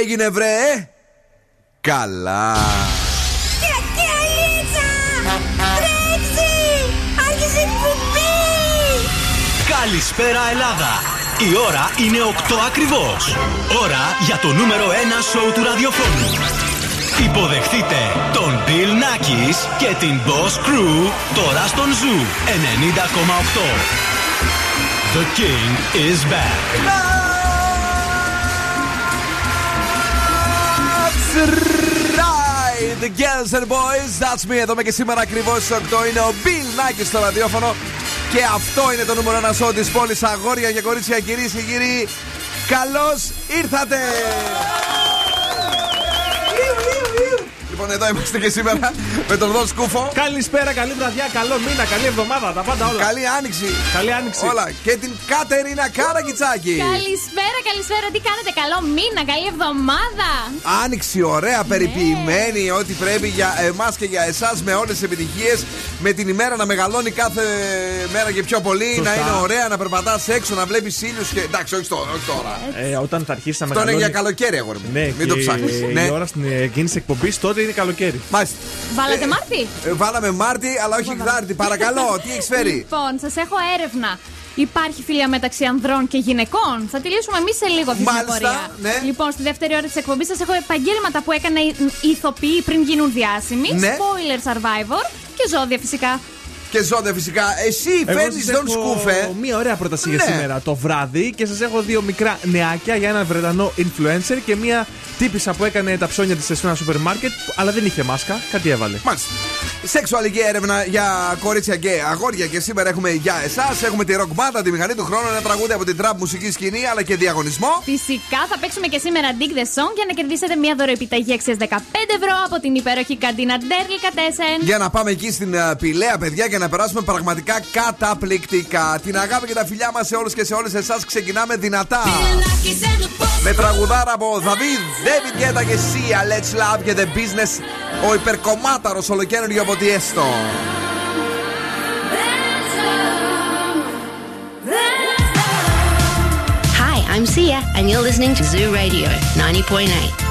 έγινε βρε; Καλά. Καλησπέρα Ελλάδα. Η ώρα είναι 8 ακριβώς. Ώρα για το νούμερο 1 σοου του ραδιοφώνου Υποδεχτείτε τον Bill Nackis και την Boss Crew τώρα στον Zoo 90,8 The King is back right, the girls and boys, that's me. Εδώ και σήμερα ακριβώς στις 8 είναι ο Bill Nike στο ραδιόφωνο. Και αυτό είναι το νούμερο ένα σώμα της πόλης. Αγόρια και κορίτσια, κυρίες και κύριοι, καλώς ήρθατε! Λοιπόν, εδώ είμαστε και σήμερα με τον Δον Σκούφο. Καλησπέρα, καλή βραδιά, καλό μήνα, καλή εβδομάδα, τα πάντα όλα. Καλή άνοιξη. Καλή άνοιξη. Όλα. Και την Κατερίνα Καραγκιτσάκη. Καλησπέρα, καλησπέρα. Τι κάνετε, καλό μήνα, καλή εβδομάδα. Άνοιξη, ωραία, ναι. περιποιημένη, ό,τι πρέπει για εμάς και για εσάς με όλες τις επιτυχίες. Με την ημέρα να μεγαλώνει κάθε μέρα και πιο πολύ. Σωστά. Να είναι ωραία, να περπατάς έξω, να βλέπεις ήλιους και. Εντάξει, όχι τώρα. Όχι τώρα. Ε, όταν θα αρχίσει να μεγαλώνει. Αυτό είναι για καλοκαίρι, αγόρι μου. Ναι, Μην το ψάχνεις. Ναι. Η ώρα στην εκείνης εκπομπής τότε είναι καλοκαίρι. Μάλιστα. Βάλατε Μάρτι; Ε, βάλαμε Μάρτι, αλλά όχι Γδάρτι. Παρακαλώ, τι έχεις φέρει; Λοιπόν, σας έχω έρευνα. Υπάρχει φιλία μεταξύ ανδρών και γυναικών. Θα τελειώσουμε εμείς σε λίγο αυτή την πορεία. Ναι. Λοιπόν, στη δεύτερη ώρα της εκπομπής σας έχω επαγγέλματα που έκανε ηθοποιοί πριν γίνουν διάσημοι. Ναι. Spoiler Survivor και ζώδια φυσικά. Και ζώντα φυσικά. Εσύ φέρνεις τον σκούφε. Μία ωραία πρόταση για ναι. σήμερα το βράδυ και σας έχω δύο μικρά νεάκια για έναν Βρετανό influencer και μία τύπησα που έκανε τα ψώνια της σε ένα σούπερ μάρκετ, αλλά δεν είχε μάσκα. Κάτι έβαλε. Μάλιστα. Σεξουαλική έρευνα για κορίτσια και αγόρια και σήμερα έχουμε για εσάς. Έχουμε τη ροκ μπάντα, τη μηχανή του χρόνου, ένα τραγούδι από την τραπ μουσική σκηνή αλλά και διαγωνισμό. Φυσικά θα παίξουμε και σήμερα Dig the Song για να κερδίσετε μια δωροεπιταγή αξίας 15 ευρώ από την υπέροχη καντίνα Ντέρλι Κατέσεν. Για να πάμε εκεί στην uh, πηλαία, παιδιά, και να περάσουμε πραγματικά καταπληκτικά. Την αγάπη και τα φιλιά μας σε όλους και σε όλες εσάς ξεκινάμε δυνατά. Με τραγουδάρα από Δαβίδ, David Guetta και Sia, Let's Love και The Business, ο υπερκομμάταρος ολοκένουργιο από τη Έστω. Hi, I'm Sia, and you're listening to Zoo Radio 90.8.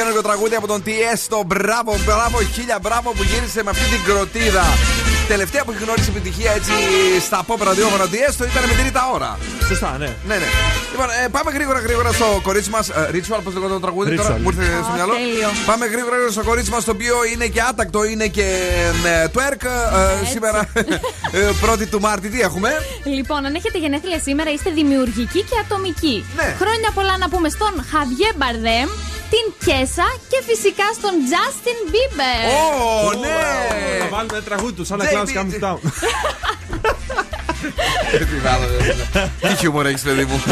είναι αυτή, ολοκαίρινο τραγούδι από τον Tiesto. Μπράβο, μπράβο, χίλια μπράβο που γύρισε με αυτή την κροτίδα. Τελευταία που έχει γνωρίσει επιτυχία έτσι στα pop ραδιόφωνα Tiesto ήταν με την Ρίτα Ώρα. Σωστά, ναι. Ναι, ναι. Λοιπόν, ε, πάμε γρήγορα γρήγορα στο κορίτσι μας. Ε, Ritual, πώς λέγεται το τραγούδι τώρα, Ritual. μου ήρθε στο Α, μυαλό. τέλειο. Πάμε γρήγορα γρήγορα στο κορίτσι μας, το οποίο είναι και άτακτο, είναι και ε, twerk. Ε, σήμερα, ε, πρώτη του Μάρτη, τι έχουμε; Λοιπόν, αν έχετε γενέθλια σήμερα, είστε δημιουργικοί και ατομικοί. Ναι. Χρόνια πολλά να πούμε στον Χαβιέ Μπαρδέμ, την Κέσα και φυσικά στον Justin Bieber. Ω, ναι! Θα βάλουμε ένα τραγούδι τους, σαν να JB. κλάους Calm Down. Τι χιούμορ έχεις, παιδί μου.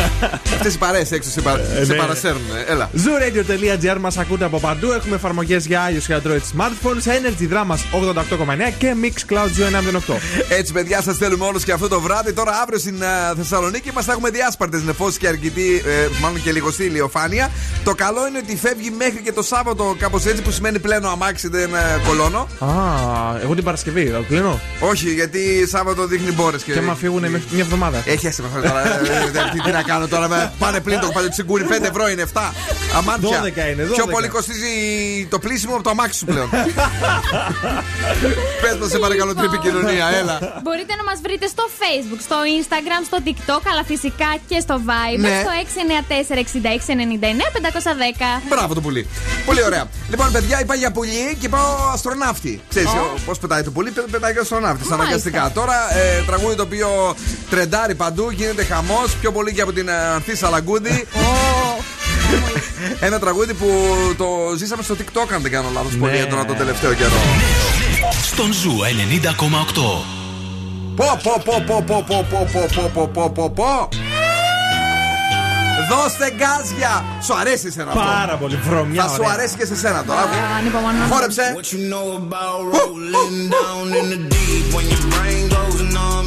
Αυτές οι παρέες έξω σε, πα... σε ναι. παρασέρνουν. Έλα. Zooradio.gr μας ακούτε από παντού. Έχουμε εφαρμογές για iOS και Android smartphones. Energy Drama 88,9 και Mix Cloud 908. Έτσι, παιδιά, σας θέλουμε όλους και αυτό το βράδυ. Τώρα, αύριο στην ε, Θεσσαλονίκη μας θα έχουμε διάσπαρτες νεφώσεις και αρκετή, ε, μάλλον και λιγοστή ηλιοφάνεια. Το καλό είναι ότι φεύγει μέχρι και το Σάββατο κάπως έτσι, που σημαίνει πλένω αμάξι, δεν ε, κολώνω. Α, εγώ την Παρασκευή, θα το κλείνω. Όχι, γιατί Σάββατο δείχνει μπόρες. Και, Και άμα φύγουν μέχρι μια εβδομάδα. Έχει έσαι με αυτό τώρα. ε, ε, τι, τι να κάνω τώρα. με- Πάνε πλήν το κοπάδι τσιγκούρι. 5 ευρώ είναι 7. Αμάντια. 12 είναι, 12. Πιο πολύ κοστίζει το πλήσιμο από το αμάξι σου πλέον. Πες μας, σε παρακαλώ την επικοινωνία, έλα. Μπορείτε να μας βρείτε στο Facebook, στο Instagram, στο TikTok, αλλά φυσικά και στο Viber Ναι. στο 694-6699-510. Μπράβο το πουλί. Πολύ ωραία. Λοιπόν, παιδιά, είπα για πουλί και πάω αστροναύτη. Ξέρεις πώς πετάει το πουλί, πε- πετάει και ο αστροναύτης. Μάλιστα. Αναγκαστικά. Τώρα ε, τραγούδι το οποίο τρεντάρει παντού, γίνεται χαμός. Πιο πολύ και από την ε, Ανθή Σαλαγκούδη. Ένα τραγούδι που το ζήσαμε στο TikTok, αν δεν κάνω λάθος, πολύ έντονα τον τελευταίο καιρό. Στον Zoo 90,8. Πω, πω, πω, πω, πω, πω, πω, πω, πω, πω, πω, πω, πω. Δώστε γκάζια! Σου αρέσει εσένα αυτό. Πάρα πολύ βρωμιά. Θα σου ωραία. αρέσει και σε σένα τώρα. Ανυπομονώ. Χόρεψε. What you know about rolling down in the deep? When your brain goes numb,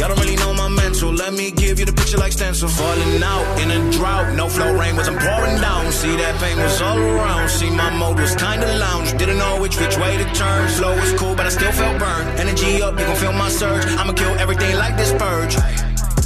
Y'all don't really know my mental. Let me give you the picture like stencil. Falling out in a drought. No flow rain wasn't pouring down. See that pain was all around. See my mode was kinda lounge. Didn't know which which way to turn. Slow was cool, but I still felt burned. Energy up, you gon' feel my surge. I'ma kill everything like this purge.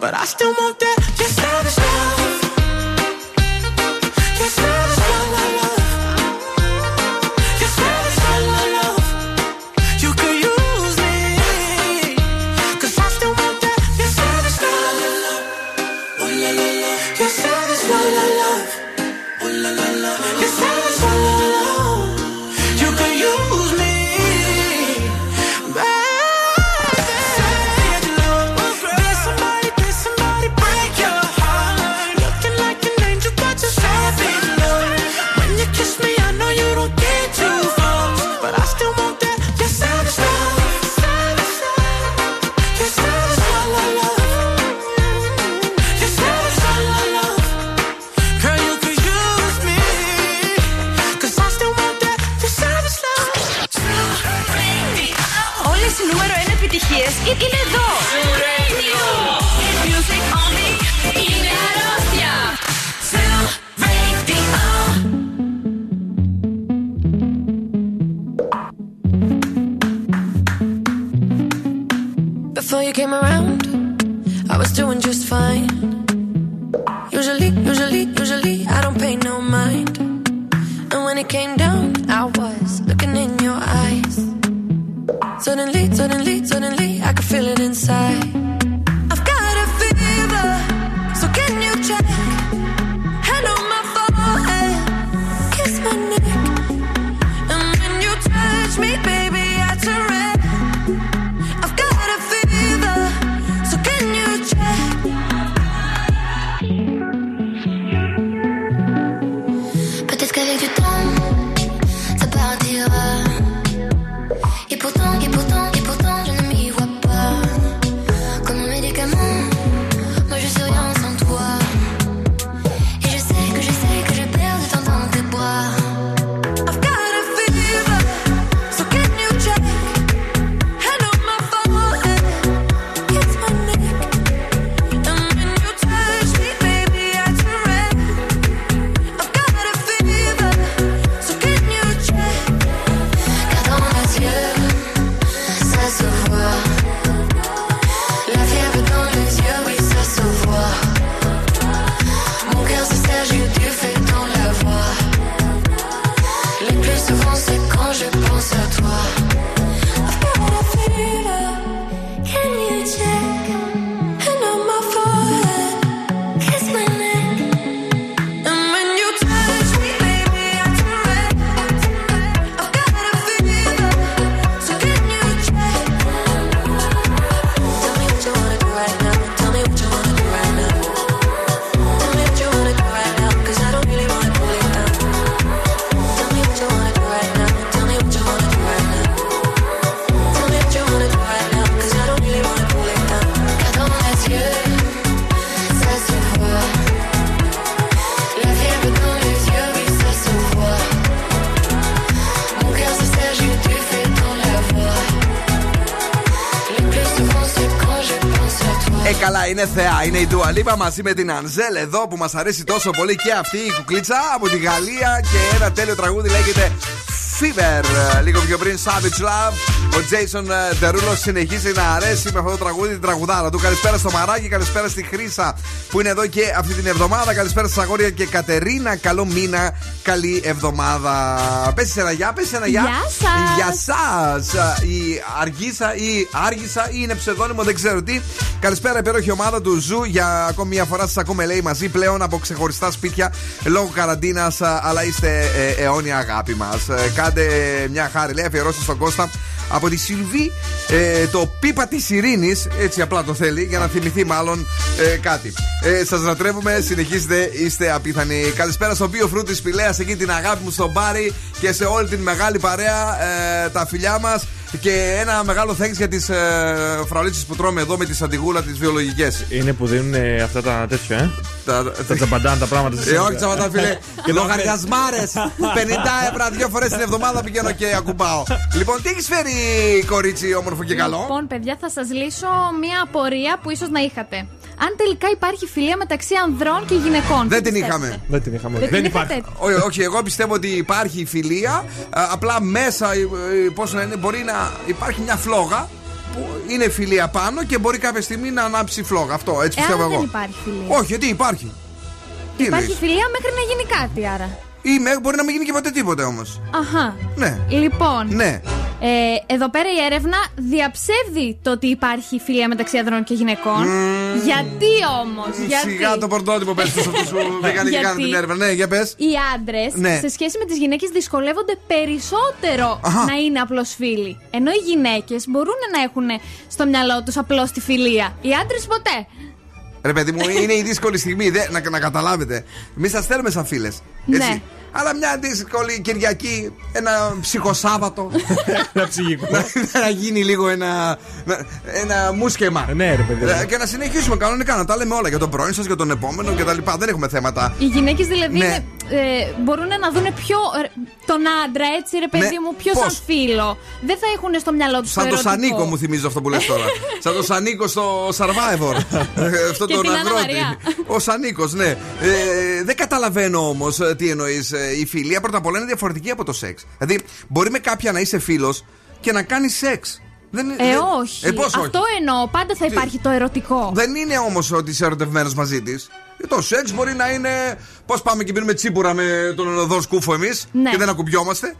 but I still want that. Your savage είναι θεά. Είναι η Ντουαλίπα μαζί με την Ανζέλ εδώ που μας αρέσει τόσο πολύ και αυτή η κουκλίτσα από τη Γαλλία. Και ένα τέλειο τραγούδι λέγεται Fever. Ε, Λίγο πιο πριν Savage Love. Ο Jason Derulo συνεχίζει να αρέσει με αυτό το τραγούδι την τραγουδάρα του. Καλησπέρα στο Μαράκι, καλησπέρα στη Χρήσα που είναι εδώ και αυτή την εβδομάδα. Καλησπέρα στα αγόρια και Κατερίνα. Καλό μήνα, καλή εβδομάδα. Πέσει ένα γεια, πέσει ένα γεια. Γεια σας. Γεια σας. Η Αργίσα ή Άργισα ή είναι ψευδόνυμο, δεν ξέρω τι. Καλησπέρα, υπέροχη ομάδα του Zoo. Για ακόμη μια φορά σας ακούμε, λέει μαζί πλέον από ξεχωριστά σπίτια λόγω καραντίνας. Αλλά είστε ε, αιώνια αγάπη μας. Κάντε μια χάρη, λέει, αφιερώστε στον Κώστα από τη Σιλβή ε, το πίπα της Ειρήνης. Έτσι απλά το θέλει, για να θυμηθεί μάλλον ε, κάτι. Ε, Σας λατρεύουμε, συνεχίζετε, είστε απίθανοι. Καλησπέρα στο Πίο Φρούτη Πηλέας, εκεί την αγάπη μου στον Πάρη και σε όλη την μεγάλη παρέα. Ε, τα φιλιά μας και ένα μεγάλο thanks για τις ε, φραουλίτσε που τρώμε εδώ με τη σαντιγούλα τις βιολογικές. Είναι που δίνουν ε, αυτά τα τέτοια, ε. Τα, Τα τσαμπαντάν τα πράγματα. στις- Ε, όχι τσαμπαντά, φίλε. Και λογαριασμάρες. 50 ευρώ δύο φορές την εβδομάδα πηγαίνω και ακουμπάω. Λοιπόν, τι έχεις φέρει, κορίτσι, όμορφο και καλό; Λοιπόν, παιδιά, θα σας λύσω μία απορία που ίσως να είχατε. Αν τελικά υπάρχει φιλία μεταξύ ανδρών και γυναικών. Δεν τι την πιστεύετε; είχαμε. Δεν την είχαμε. Δεν Δεν την υπάρχει. είχατε. Όχι, όχι, εγώ πιστεύω ότι υπάρχει φιλία. α, Απλά μέσα, ε, ε, πώς να είναι, μπορεί να υπάρχει μια φλόγα που είναι φιλία πάνω και μπορεί κάποια στιγμή να ανάψει φλόγα. Αυτό, έτσι πιστεύω Εάν εγώ. δεν υπάρχει φιλία. Όχι, γιατί υπάρχει. Τι υπάρχει εννοείς; φιλία μέχρι να γίνει κάτι, άρα. Ή με- μπορεί να μην γίνει και ποτέ τίποτε όμως. Αχά. Ναι. Λοιπόν, Ναι. ε, εδώ πέρα η έρευνα διαψεύδει το ότι υπάρχει φιλία μεταξύ ανδρών και γυναικών. Γιατί όμως, γιατί; Σιγά το πρωτότυπο πες τους αυτούς που πήγαν και Γιατί; κάνουν την έρευνα. Ναι, για πες. Οι άντρες Ναι. σε σχέση με τις γυναίκες δυσκολεύονται περισσότερο Αχα. να είναι απλώς φίλοι. Ενώ οι γυναίκες μπορούν να έχουν στο μυαλό τους απλώς τη φιλία. Οι άντρες ποτέ. Ρε παιδί μου, είναι η δύσκολη στιγμή δε, να, να καταλάβετε. Εμείς σας θέλουμε σαν φίλες. Ναι. Αλλά μια δύσκολη Κυριακή, ένα ψυχοσάββατο. Ένα ψυχικό. να, να γίνει λίγο ένα, να- ένα μουσκεμα. Ναι, ρε παιδί. Ε, Και να συνεχίσουμε κανονικά να τα λέμε όλα για τον πρώην σας, για τον επόμενο κτλ. Δεν έχουμε θέματα. Οι γυναίκες δηλαδή Ναι. είναι, ε, μπορούν να δουν πιο ε, τον άντρα, έτσι ρε παιδί Ναι. μου, πιο Πώς; σαν φίλο. Δεν θα έχουν στο μυαλό τους Σαν το Σανίκο μου θυμίζει αυτό που λες τώρα. Σαν το Σανίκο στο Survivor. Ε, αυτό Και τον την Άννα αγρότη. Μαρία. Ο Σανίκος, ναι. Ε, δεν καταλαβαίνω όμως τι εννοείς. Η φιλία πρώτα απ' όλα είναι διαφορετική από το σεξ. Δηλαδή, μπορεί με κάποια να είσαι φίλος και να κάνεις σεξ. Δεν, Ε, δεν- όχι. Ε, πώς όχι; Αυτό εννοώ. Πάντα θα Τι; υπάρχει το ερωτικό. Δεν είναι όμως ότι είσαι ερωτευμένος μαζί της. Το σεξ μπορεί να είναι. Πώς πάμε και πίνουμε τσίπουρα με τον οδό σκούφο εμείς Ναι. και δεν ακουμπιόμαστε.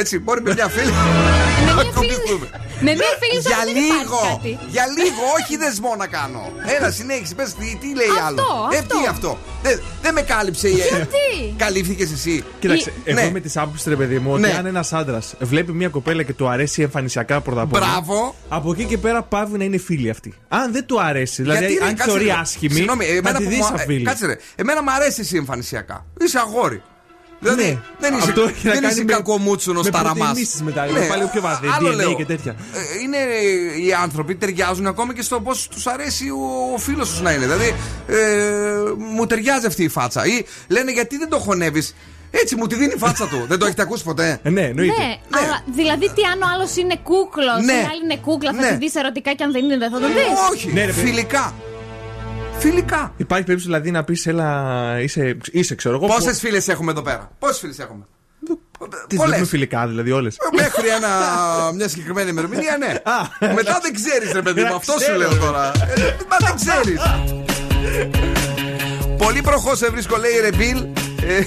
Έτσι, μπορεί με μια φίλη. Με να μια φίλη- ακουμπηθούμε. με μια φίλη σου Για δεν υπάρχει λίγο! κάτι. Για λίγο, όχι δεσμό να κάνω. Έλα, συνέχισε. Πες, τι, τι λέει Αυτό, άλλο. Ε, αυτό. τι αυτό. Δεν δεν με κάλυψε η Γιατί; Καλύφθηκες εσύ. Κοίταξε, Η- εγώ Ναι. είμαι τη άποψη, ρε παιδί μου, ότι Ναι. αν ένας άντρας βλέπει μια κοπέλα και του αρέσει εμφανισιακά πρώτα απ' όλα. Μπράβο. Από εκεί και πέρα πάβει να είναι φίλη αυτή. Αν δεν του αρέσει, δηλαδή Γιατί, ρε, αν τη κάτσε θεωρεί λίγο. άσχημη, Συγγνώμη, θα εμένα τη που δεις μου- σαν ε, φίλη. Κάτσε ρε. Εμένα μου αρέσει εσύ εμφανισιακά. Είσαι αγόρι. Δηλαδή Ναι. δεν είσαι, Αυτό έχει να δεν κάνει είσαι με- κακομούτσουνος με ταραμά. προτιμήσεις μετά, είναι πάλι πιο βαθύ, DNA και τέτοια. Είναι οι άνθρωποι ταιριάζουν ακόμα και στο πώς τους αρέσει ο, ο φίλος τους να είναι. Δηλαδή, ε, μου ταιριάζει αυτή η φάτσα. Ή λένε γιατί δεν το χωνεύεις; Έτσι μου τη δίνει η φάτσα του. δεν το έχετε ακούσει ποτέ; Ε, ναι, εννοείται. Ναι, αλλά δηλαδή τι αν ο άλλος είναι κούκλος, Ναι. η άλλη είναι κούκλα, θα Ναι. τη δεις ερωτικά και αν δεν είναι δεν θα τον δεις; Όχι, Ναι, ρε, παιδί. φιλικά. Φιλικά. Υπάρχει περίπτωση δηλαδή να πεις, έλα, είσαι, είσαι ξέρω εγώ. Πόσες φίλες έχουμε εδώ πέρα; Πόσες φίλες έχουμε; Τις Πολλές. βλέπουμε φιλικά δηλαδή όλες. Μέχρι ένα, μια συγκεκριμένη ημερομηνία, ναι. Μετά δεν ξέρεις, ρε παιδί μου, αυτό σου Ξέρω, λέω ρε. τώρα. Ε, Μα δεν ξέρεις. Πολύ προχώς σε βρίσκω, λέει ρε Μπιλ. Ε,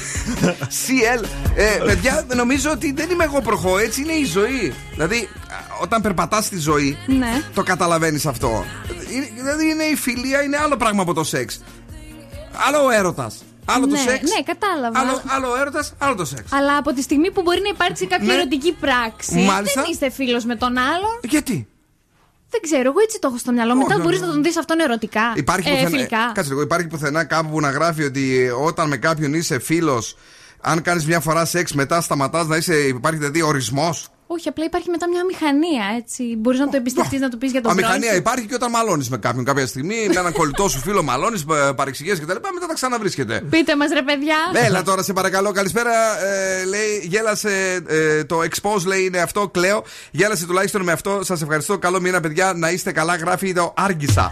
CL. Ε, παιδιά, νομίζω ότι δεν είμαι εγώ προχώ, έτσι είναι η ζωή. Δηλαδή, α, όταν περπατάς στη ζωή, Ναι. το καταλαβαίνεις αυτό. Είναι- Δηλαδή, είναι η φιλία, είναι άλλο πράγμα από το σεξ. Άλλο ο έρωτας. Άλλο το Ναι, σεξ. ναι, κατάλαβα. Άλλο, άλλο ο έρωτας, άλλο το σεξ. Αλλά από τη στιγμή που μπορεί να υπάρξει κάποια Ναι. ερωτική πράξη, Μάλιστα. δεν είστε φίλος με τον άλλον. Γιατί; Δεν ξέρω, εγώ έτσι το έχω στο μυαλό. Μετά όχι, μπορείς όχι. να τον δεις αυτόν ερωτικά. Υπάρχει ε, πουθενά, φιλικά. κάτσε λίγο, υπάρχει πουθενά κάπου που να γράφει ότι όταν με κάποιον είσαι φίλος, αν κάνεις μια φορά σεξ, μετά σταματάς να είσαι. Υπάρχει δηλαδή ορισμός; Όχι, απλά υπάρχει μετά μια μηχανία, έτσι. Μπορείς να το εμπιστευτείς, να το πεις για τον κόσμο. Αμηχανία υπάρχει και όταν μαλώνεις με κάποιον κάποια στιγμή, με έναν κολλητό σου φίλο, μαλώνεις, παρεξηγίε κτλ. Μετά τα ξαναβρίσκεται. Πείτε μας, ρε παιδιά. Έλα τώρα, σε παρακαλώ, καλησπέρα. Ε, λέει, γέλασε ε, το expose, λέει είναι αυτό, κλαίω. Γέλασε τουλάχιστον με αυτό. Σας ευχαριστώ. Καλό μήνα, παιδιά. Να είστε καλά, γράφει το Άργησα.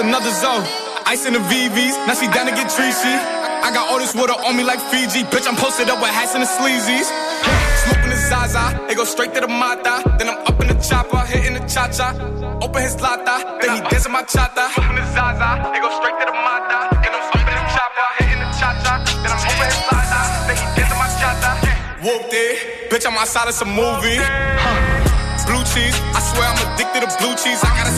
another zone. Ice in the VVs, now she down to get treachy. I got all this water on me like Fiji. Bitch, I'm posted up with hats and the sleazies. Smoking the Zaza, they go straight to the Mata. Then I'm up in the chopper, hitting the cha cha. Open his lata, then he dancing my chata. Smoking the Zaza, it go straight to the Mata. Then I'm up in the chopper, hitting the cha cha. Then I'm open his lata, then he dancing my cha cha. Whoop it, bitch, I'm outside of some movie. Huh. Blue cheese, I swear I'm addicted to blue cheese. I gotta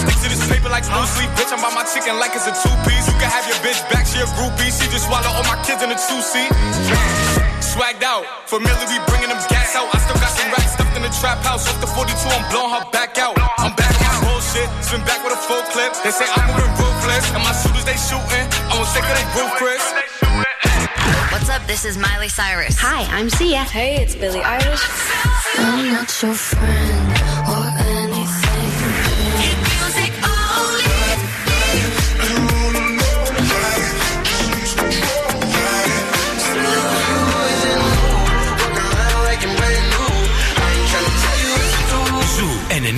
paper like blue sleep. Bitch, I'm by my chicken like it's a two piece. You can have your bitch back, she a groupie. She just swallow all my kids in a two seat. Swagged out, familiar, we bringing them gas out. I still got some racks stuffed in the trap house. Off the 42, I'm blowing her back out. I'm back on my bullshit, spin back with a full clip. They say I'm moving ruthless, and my shooters they shooting. I won't sick of they roof, Chris. What's up? This is Miley Cyrus. Hi, I'm Sia. Hey, it's Billie Eilish. I'm not your friend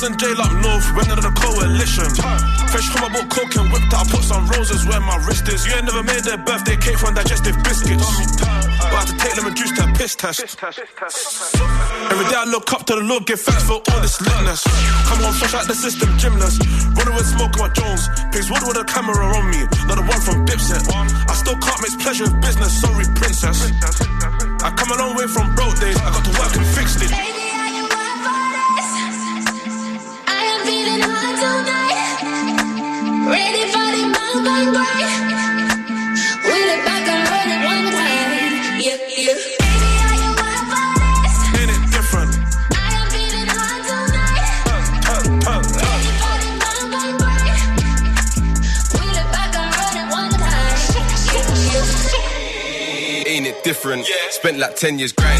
was in jail up north, went under the coalition. Fresh from I bought coke and whipped out, I put some roses where my wrist is. You ain't never made their birthday cake from digestive biscuits. But to take them and juice to a piss test. Every day I look up to the Lord, give thanks for all this litness. Come on, fresh out the system, gymnast. Running with smoke on my Jones. Pigs water with a camera on me, not the one from Dipset. I still can't mix pleasure with business, sorry, princess. I come a long way from broke days, I got to work and fix it. Feeling hot tonight. Ready for the mountain break. Wheel it back and it one time. Yeah, yeah. Baby, are you up for this? Ain't it different? I am feeling hot tonight. Ready for the mountain break. Wheel it back and it one time. Yeah, yeah. Ain't it different? Spent like 10 years grinding.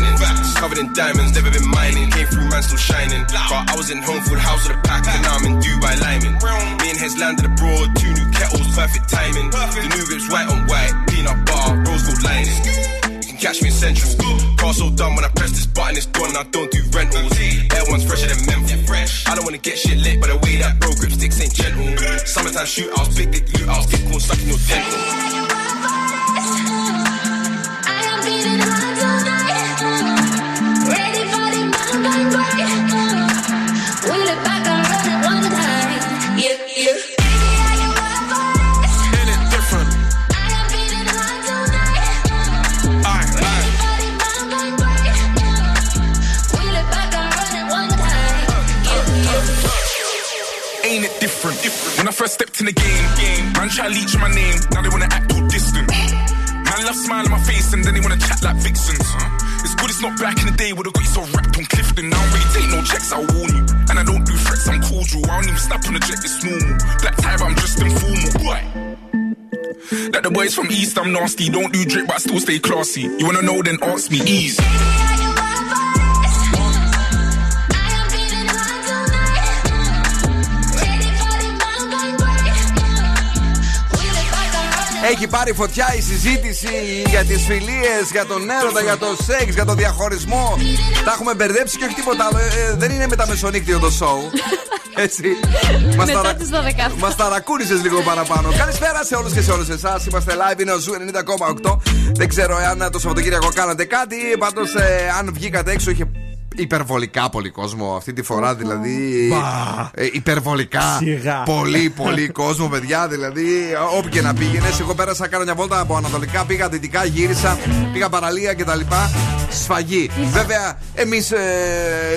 Covered in diamonds, never been mining. Came through, man, still shining. But I was in home, full house with a pack, and now I'm in Dubai liming. Me and Hez landed abroad, two new kettles, perfect timing. The new whip's white on white, peanut butter, rose gold lining. You can catch me in Central. Car so done when I press this button, it's gone. I don't do rentals. Air one's fresher than Memphis. Fresh. I don't wanna get shit lit, but the way that bro grip sticks ain't gentle. Summertime shootouts, big dick lootouts, get cool stuck in your dental. I am feeling different? When I first stepped in the game, man try to leech my name, now they wanna act all distant. Man love smile in my face and then they wanna chat like vixens. It's good it's not back in the day where they got you so wrapped on Clifton. I don't really take no checks, I'll warn you. And I don't do threats, I'm cordial. I don't even snap on the jet, it's normal. Black tie, but I'm just informal. What? Like the boys from East, I'm nasty. Don't do drip, but I still stay classy. You wanna know, then ask me. Ease. Έχει πάρει φωτιά η συζήτηση για τις φιλίες, για τον έρωτα, για το σεξ, για το διαχωρισμό. Τα έχουμε μπερδέψει και όχι τίποτα άλλο. Ε, δεν είναι μεταμεσονύκτιο το σόου. Έτσι. Μας Μετά ταρα- τις 12. Μας ταρακούνησες λίγο παραπάνω. Καλησπέρα σε όλους και σε όλες εσάς. Είμαστε live, είναι ο Zoo 90,8. Δεν ξέρω εάν το Σαββατοκύριακο κάνατε κάτι. Πάντως, αν βγήκατε έξω, είχε υπερβολικά πολύ κόσμο αυτή τη φορά. Δηλαδή. Μπα. ε, υπερβολικά. Σιγά. Πολύ, πολύ κόσμο, παιδιά. Δηλαδή, όπου και να πήγαινες. Εγώ πέρασα, κάνω μια βόλτα από ανατολικά, πήγα δυτικά, γύρισα, πήγα παραλία κτλ. Σφαγή. Βέβαια, εμείς ε,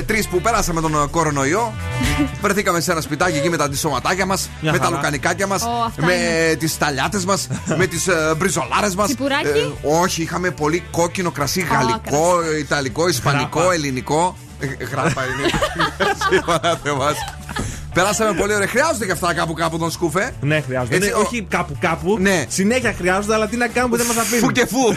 τρεις που πέρασαμε τον ε, κορονοϊό, βρεθήκαμε σε ένα σπιτάκι εκεί με τα αντισωματάκια μας, Μια με τα χαρά. λουκανικάκια μας, Ω, αυτά με είναι. τις ταλιάτε μας, με τις ε, μπριζολάρες μας. Τσιπουράκι; όχι, είχαμε πολύ κόκκινο κρασί, γαλλικό, ιταλικό, ισπανικό, Γράπα. ελληνικό. Ε, Γράπα είναι. Σίγουρα μας. Περάσαμε πολύ ωραία. Χρειάζονται και αυτά κάπου κάπου τον σκούφε. Ναι, χρειάζονται. Έτσι, Ναι, ο- όχι κάπου κάπου. Ναι. Συνέχεια χρειάζονται, αλλά τι να κάνουμε που δεν μας αφήνουν. Φου και φου.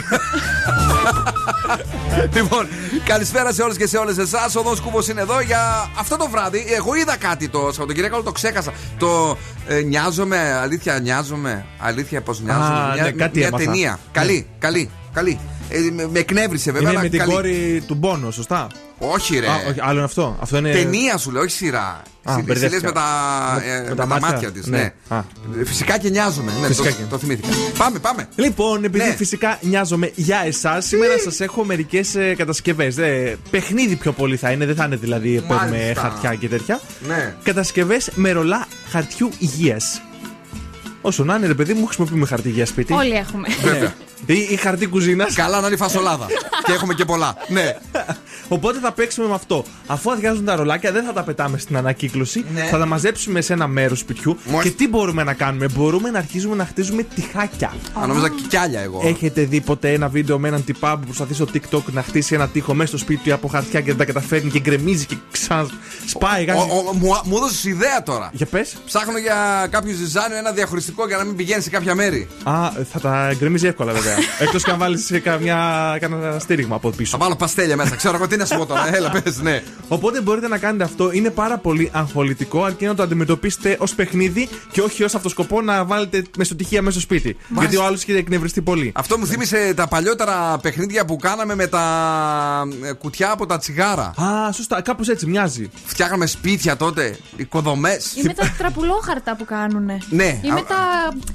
λοιπόν, καλησπέρα σε όλες και σε όλες εσάς. Ο Δόν Κούβο είναι εδώ για αυτό το βράδυ. Εγώ είδα κάτι το Σαββατοκύριακο, αλλά το ξέχασα. Το ε, Νοιάζομαι, αλήθεια, νοιάζομαι. Αλήθεια, πώ νοιάζομαι. Α, μια ναι, κάτι μια έμαθα. ταινία. Καλή, καλή, καλή. Ε, με, με εκνεύρισε βέβαια. Είναι αλλά με την καλή. κόρη του Μπόνο, σωστά; Όχι, ρε. Α, όχι, άλλο είναι αυτό. Αυτό είναι. Ταινία σου λέω, όχι σειρά. Συ- μπερδεύτηκα. Συλλές με τα, Με- ε, με με τα τα μάτια. μάτια της. Ναι. Ναι. Α. Ε, Φυσικά και νοιάζομαι. Ναι, Φυσικά το, και- το θυμήθηκα. Πάμε, πάμε. Λοιπόν, επειδή Ναι. φυσικά νοιάζομαι για εσάς, σήμερα σας έχω μερικές κατασκευές. παιχνίδι πιο πολύ θα είναι, δεν θα είναι δηλαδή με Μάλιστα. χαρτιά και τέτοια. Ναι. Κατασκευές με ρολά χαρτιού υγείας. Όσο να είναι, ρε παιδί μου, χρησιμοποιούμε χαρτί για σπίτι. Όλοι έχουμε. Βέβαια. Ή, ή χαρτί κουζίνας. Καλά να είναι η φασολάδα. και έχουμε και πολλά. Ναι. Οπότε θα παίξουμε με αυτό. Αφού αδειάζουν τα ρολάκια, δεν θα τα πετάμε στην ανακύκλωση. Ναι. Θα τα μαζέψουμε σε ένα μέρος σπιτιού. Και τι μπορούμε να κάνουμε, Μπορούμε να αρχίσουμε να χτίζουμε τυχάκια. Α, νόμιζα και κι άλλα εγώ. Έχετε δει ποτέ ένα βίντεο με έναν τυπά που προσπαθεί στο TikTok να χτίσει ένα τείχο μέσα στο σπίτι του από χαρτιά και δεν τα καταφέρνει και γκρεμίζει και ξανασπάει. Ο- ο- Μου μου έδωσες ιδέα τώρα. Για πες. Ψάχνω για κάποιο ζυζάνιο ένα διαχωριστικό για να μην πηγαίνει σε κάποια μέρη. Α, θα τα γκρεμίζει εύκολα βέβαια. Εκτός και αν βάλεις κανένα στήριγμα από πίσω. Θα βάλω παστέλια μέσα. Ξέρω εγώ τι να σου πω τώρα. Έλα, πες, ναι. Οπότε μπορείτε να κάνετε αυτό. Είναι πάρα πολύ αγχολητικό, αρκεί να το αντιμετωπίσετε ως παιχνίδι και όχι ως αυτοσκοπό να βάλετε μεσοτυχία μέσα στο σπίτι. Γιατί ο άλλος έχει εκνευριστεί πολύ. Αυτό μου θύμισε τα παλιότερα παιχνίδια που κάναμε με τα ε, κουτιά από τα τσιγάρα. Α, σωστά, κάπως έτσι μοιάζει. Φτιάχναμε σπίτια τότε, οικοδομές. Ή με τα τραπουλόχαρτα που κάνουνε. Ναι. Ή με Α- τα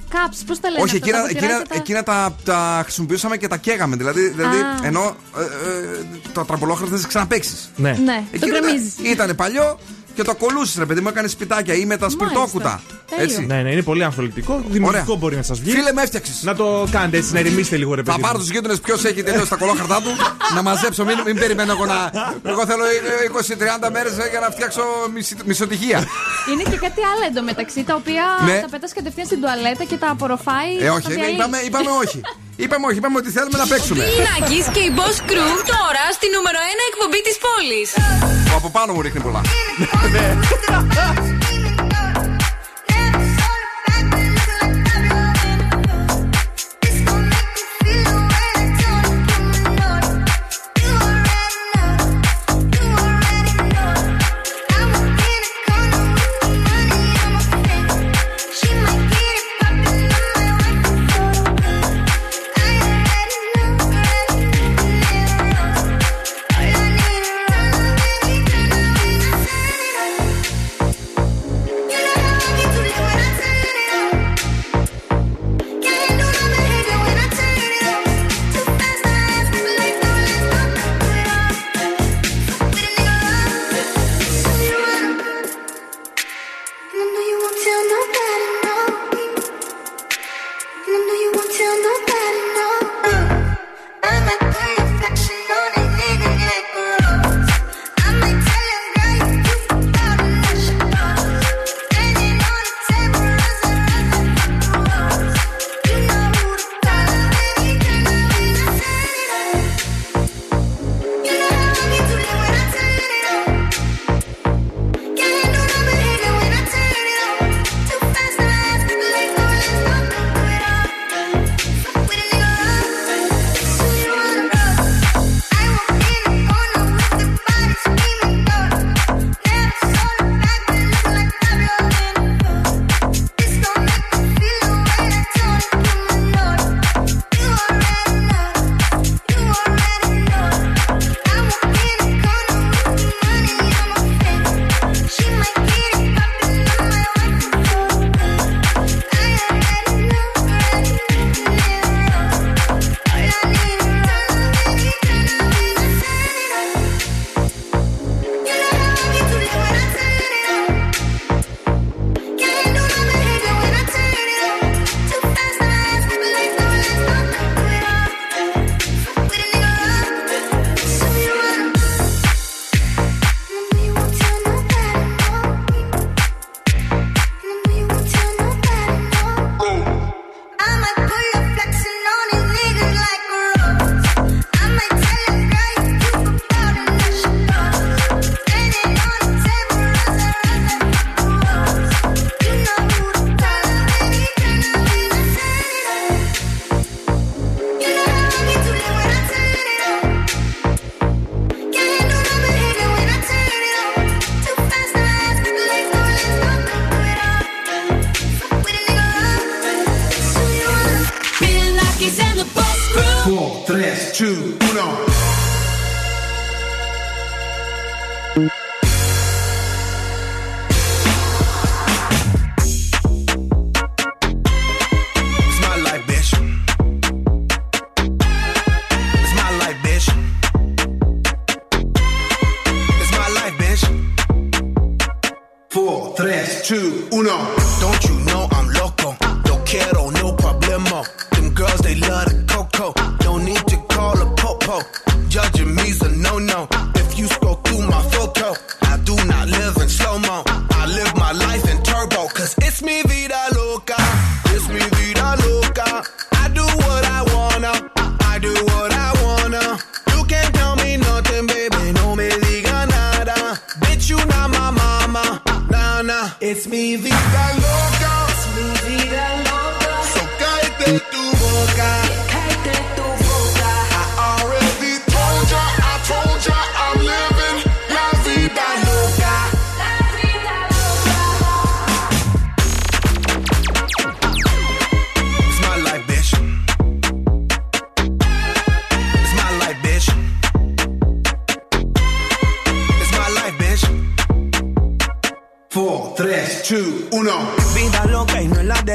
κάψ, πώς τα λένε. Όχι, αυτά, τα εκείνα, εκείνα, ποτηράκια τα- εκείνα τα, τα χρησιμοποιούσαμε και τα καίγαμε. Δηλαδή, δηλαδή Α. ενώ ε, ε, το τραπολόχαρτο θα ξαναπέξει. Ναι. Ναι, το γκρεμίζεις. Ήταν παλιό και το ακολούσε, ρε παιδί μου, έκανες σπιτάκια ή με τα σπιρτόκουτα. Τέλειο. Έτσι. Ναι, ναι, είναι πολύ αγχολητικό. Δημιουργικό μπορεί να σας βγει. Φίλε, με έφτιαξες. Να το κάνετε έτσι, να ηρεμήσετε λίγο, ρε παιδί. Θα πάρω τους γείτονες ποιος έχει τελειώσει τα κολόχαρτά του να μαζέψω. Μην, μην περιμένω εγώ να. Εγώ θέλω ε, 20-30 μέρες για να φτιάξω μιση- μισοτυχία. Είναι και κάτι άλλο εντωμεταξύ τα οποία Ναι. τα πετάς κατευθείαν στην τουαλέτα και τα απορροφάει. Ε, τα όχι, διαλύει. είπαμε, είπαμε όχι. Είπαμε όχι, είπαμε ότι θέλουμε να παίξουμε. Νάκης και η Boss Crew τώρα στη νούμερο 1 εκπομπή της πόλης. Που από πάνω μου ρίχνει πολλά.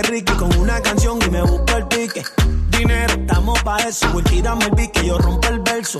Ricky con una canción y me busco el pique. Dinero, estamos pa' eso. Voy tirame el pique, yo rompo el verso.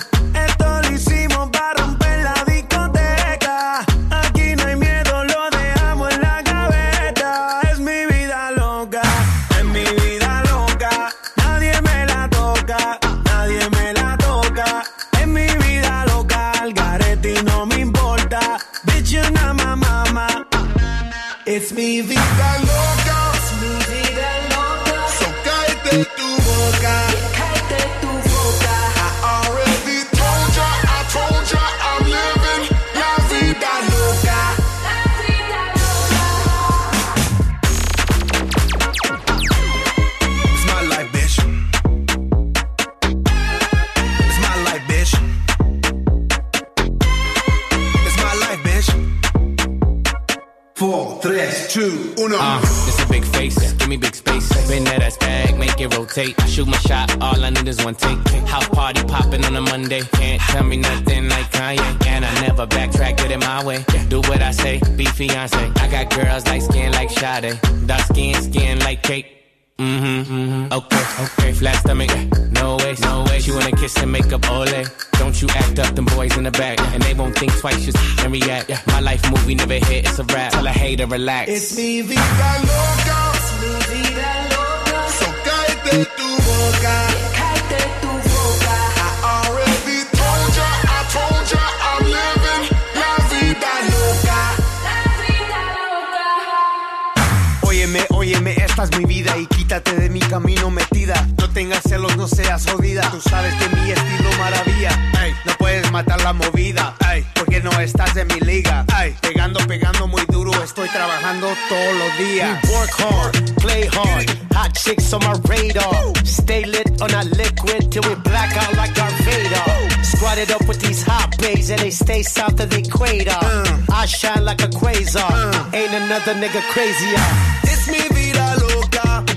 One take. House party popping on a Monday. Can't tell me nothing like Kanye. And I never backtrack, get it my way. Do what I say, be fiance. I got girls like skin like Sade. Dark skin, skin like cake. Mm-hmm, mm-hmm. Okay, okay. Flat stomach, no way, no way. She wanna kiss and make up ole. Don't you act up, them boys in the back. And they won't think twice, just and react. My life movie never hit, it's a rap. Tell a hater, relax. It's mi vida loca. It's mi vida loca. So cállate tu boca. Cállate tu boca. I already told ya, I told ya, I'm living la vida loca. Óyeme, óyeme, esta es mi vida y quítate de mi camino metida. No tengas celos, no seas jodida. Tú sabes que mi estilo maravilla. Ey, no puedes matar la movida. Ey, porque no estás en mi liga. Ey, pegando, pegando muy. Estoy trabajando todos los días. Work hard, play hard. Hot chicks on my radar. Stay lit on a liquid till we black out like Darth Vader. Squatted up with these hot babes and they stay south of the equator. Uh. I shine like a quasar. Uh. Ain't another nigga crazier. It's mi vida loca.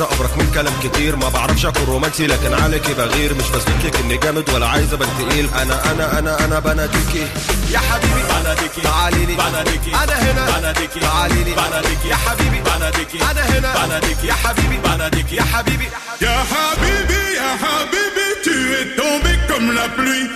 واحدة أبرك من كلام كتير ما بعرفش أكون رومانسي لكن عليكي بغير. مش بثبت لك إني جامد ولا عايز أبان تقيل. أنا أنا أنا أنا بناديكي يا حبيبي بناديكي تعالي لي بناديكي أنا هنا. بناديكي تعالي لي بناديكي يا حبيبي. بناديكي أنا هنا. بناديكي يا حبيبي. بناديكي يا حبيبي. Ya Habibi, Ya Habibi, tu es tombé comme la pluie.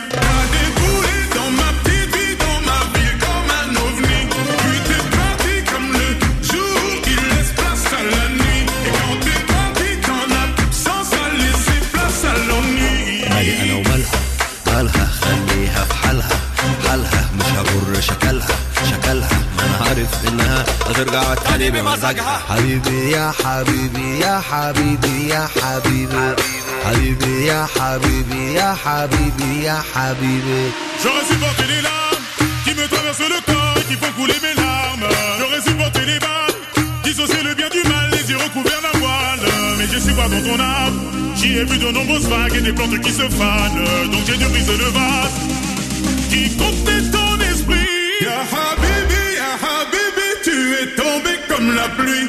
عارف انها هترجع تاني بمزاجها حبيبي يا حبيبي يا حبيبي يا حبيبي حبيبي يا حبيبي يا حبيبي يا حبيبي J'aurais supporté les larmes qui me traversent le corps et qui font couler mes larmes. J'aurais supporté les balles, dissocier le bien du mal, les yeux recouverts d'un voile. Mais je suis pas dans ton âme. J'y ai vu de nombreuses vagues et des plantes qui se fanent. Donc j'ai dû briser le vase qui contenait ton esprit. Ya Habibi, Ya Habibi, tu es tombé comme la pluie.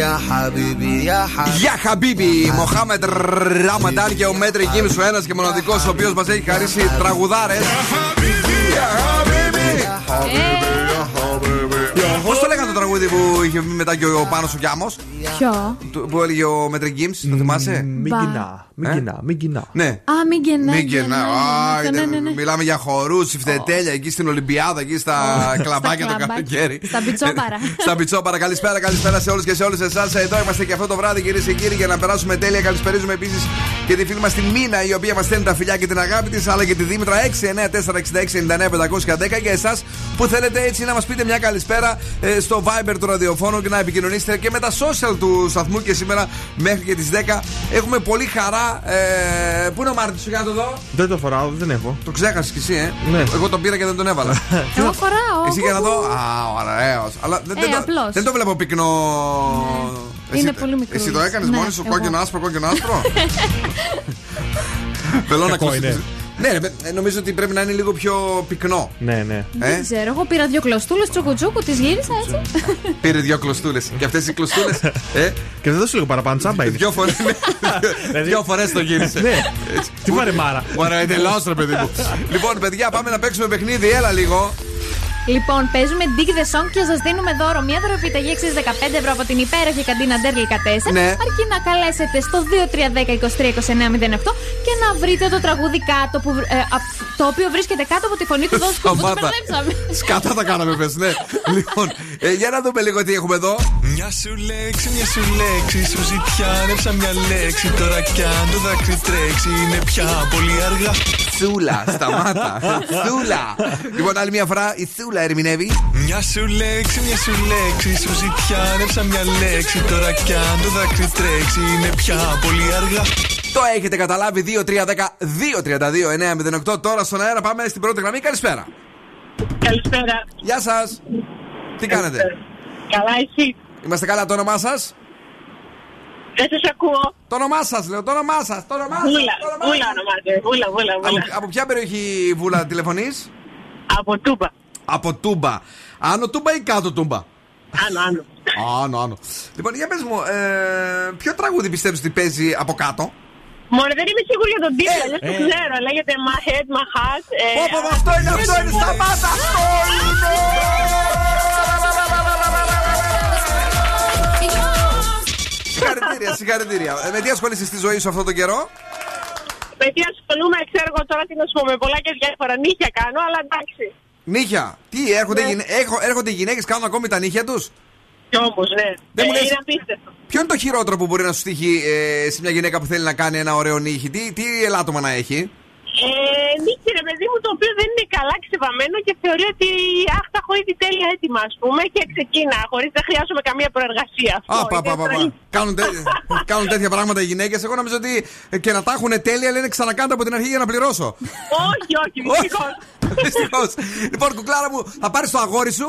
حبيبي يا حبيبي يا حبيبي Γεια Χαμπίμπι, Μοχάμετ Ραμαντάν και ο Μέτρη Γκίμς ο ένας και μοναδικός ο οποίος μας έχει χαρίσει τραγουδάρες. Είχε βγει μετά και ο Πάνος ο Γιάμος Ποιο; του- Που έλεγε ο Μέτρη Γκίμς, το θυμάσαι; Μην κοινά, μην Ε; κοινά, μην κοινά. Ναι Α, μην γεννά. Μην κενά. Α, Ναι, είναι- ναι, ναι. Μιλάμε για χορούς, φτετέλια εκεί στην Ολυμπιάδα, εκεί στα κλαμπάκια το κλαμπάκια. καλοκαίρι. Στα πιτσόπαρα. Στα πιτσόπαρα. Καλησπέρα, καλησπέρα σε όλους και σε όλες εσάς. Εδώ είμαστε και αυτό το βράδυ, κυρίες και κύριοι, για να περάσουμε τέλεια. Καλησπερίζουμε επίσης και τη φίλη μας τη Μίνα, η οποία μας στέλνει τα φιλιά και την αγάπη της, αλλά και τη Δήμητρα 6946699 και εσάς που θέλετε έτσι να μας πείτε μια καλησπέρα ε, στο Viber του ραδιοφώνου και να επικοινωνήσετε και με τα social του σταθμού και σήμερα μέχρι και τις 10 έχουμε πολύ χαρά. Ε, πού είναι ο Μάρτιν, σου για να το δω; Δεν το φοράω, δεν έχω. Το ξέχασες κι εσύ, ε; Ναι. Εγώ τον πήρα και δεν τον έβαλα. Εγώ φοράω. Εσύ για να δω; Α, ωραίο. Αλλά δεν, Ε, δεν, το, απλώς. δεν το βλέπω πυκνό. Είναι πολύ μικρός. Εσύ το έκανες Ναι, μόνη σου εγώ. κόκκινο άσπρο, κόκκινο άσπρο; Θέλω να Κακό κλωστείς. είναι. Ναι, ρε, παι- ε, νομίζω ότι πρέπει να είναι λίγο πιο πυκνό. Ναι, ναι. Ε, Δεν ξέρω, εγώ πήρα δύο κλωστούλες τσουκουτσούκου, τις γύρισα έτσι. πήρε δύο κλωστούλες. Και αυτές οι κλωστούλες. Ε, Και δεν δώσω λίγο παραπάνω τσάμπα είναι. δύο φορέ. Δύο φορές το γύρισε. Ναι. Τι πάρε μάρα. Ωραία, εντελώ ρε παιδί μου. Λοιπόν, παιδιά, πάμε να παίξουμε παιχνίδι. Έλα λίγο. Λοιπόν, παίζουμε Dig the Song και σας δίνουμε δώρο μια δωροπιταγή αξία 15 ευρώ από την υπέροχη καντίνα Ντέρλικα 4. Ναι. Αρκεί να καλέσετε στο 2310-232908 και να βρείτε το τραγούδι κάτω που, βρ- ε, απ- το οποίο βρίσκεται κάτω από τη φωνή του δόσκου που το Σταμάτα. μπερδέψαμε. Σκατά τα κάναμε, πες, ναι. Λοιπόν, ε, για να δούμε λίγο τι έχουμε εδώ. Μια σου λέξη, μια σου λέξη. Σου ζητιάνεψα μια λέξη. Τώρα κι αν το δάκρυ τρέξει, είναι πια πολύ αργά. Θούλα, σταμάτα. Θούλα. Λοιπόν, άλλη μια φορά η Θούλα ερμηνεύει. Μια σου λέξη, μια σου λέξη. Σου ζητιάνεψα μια λέξη. Τώρα κι αν το δάκρυ τρέξει, είναι πια πολύ αργά. Το έχετε καταλάβει 2-3-10-2-32-908. Τώρα στον αέρα πάμε στην πρώτη γραμμή. Καλησπέρα. Καλησπέρα. Γεια σας. Τι κάνετε; Καλά, εσύ; Είμαστε καλά, το όνομά σας; Δεν σας ακούω. Το όνομά σας, λέω. Το όνομά σας. Το όνομά σας, Βούλα, το όνομά βούλα σας. ονομάζεται. Βούλα, βούλα, βούλα. Από, από ποια περιοχή βούλα τηλεφωνείς, Από Τούμπα. Από Τούμπα. Άνω Τούμπα ή κάτω Τούμπα; Άνω, άνω. Άνω, άνω. Λοιπόν, για πες μου, ε, ποιο τραγούδι πιστεύεις ότι παίζει από κάτω; Μόνο δεν είμαι σίγουρη για τον τίτλο, Ε, αλλιώ το ε. ξέρω. Λέγεται My Head, My Heart. ε, Πω, πω, αυτό είναι, αυτό είναι, σταμάτα, αυτό Συγχαρητήρια, συγχαρητήρια. Ε, με τι ασχολείσαι στη ζωή σου αυτόν τον καιρό; Με τι ασχολούμαι, ξέρω εγώ τώρα τι να σου πω, με πολλά και διάφορα νύχια κάνω, αλλά εντάξει. Νύχια. Τι, έρχονται, Ναι. γυναί- έχο- έρχονται οι γυναίκες, κάνουν ακόμη τα νύχια τους; Κι όμως, ναι. Δεν μου Ε, λες- Είναι απίστευτο. Ποιο είναι το χειρότερο που μπορεί να σου τύχει ε, σε μια γυναίκα που θέλει να κάνει ένα ωραίο νύχι; Τι, τι ελάττωμα να έχει; Ε, νύχι, ρε παιδί μου, το οποίο δεν είναι καλά ξεβαμμένο και θεωρεί ότι αχ, τα έχω ήδη τέλεια έτοιμα, ας πούμε, και ξεκίνα, χωρίς να χρειάζομαι καμία προεργασία. Αυτό Α, πα, είναι πα, πα, πα. τραγικό. Κάνουν, τέ- κάνουν τέτοια πράγματα οι γυναίκες. Εγώ νομίζω ότι ε, και να τα έχουν τέλεια λένε ξανακάντα από την αρχή για να πληρώσω. Όχι, όχι, δυστυχώς. Δυστυχώς. λοιπόν, κουκλάρα μου, θα πάρεις το αγόρι σου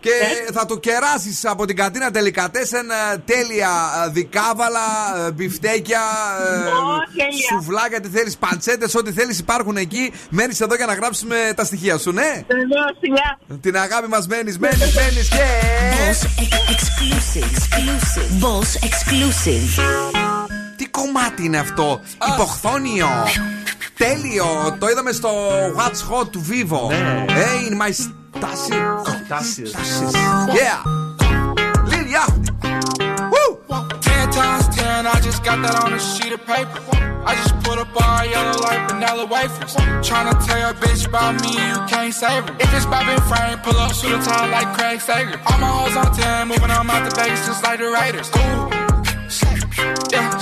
Και θα το κεράσεις από την κατίνα τελικατέσεν τέλεια ε, δικάβαλα, ε, μπιφτέκια, ε, τέλεια. σουβλάκια, τι θέλεις, παντσέτες, ό,τι θέλεις υπάρχουν εκεί. Μένεις εδώ για να γράψουμε τα στοιχεία σου, ναι; Βεβαίω, σιγά. Την αγάπη μας μένεις, μένεις, μένεις και. Boss exclusive. Exclusive. Boss exclusive. Τι κομμάτι είναι αυτό, υποχθόνιο; Τέλειο, το είδαμε στο What's Hot του Vivo. Hey, in my Stasi. Τάσεις. Yeah. Lil Yachty. Woo. Ten times ten, I just got that on a sheet of paper. I just put up all yellow like vanilla wafers. Tryna tell your bitch about me, you can't save her. If it's Bobby Frame, pull up, shoot a tie like Craig Sager. All my hoes on ten, moving on out the Vegas just like the Raiders. Ooh. Yeah.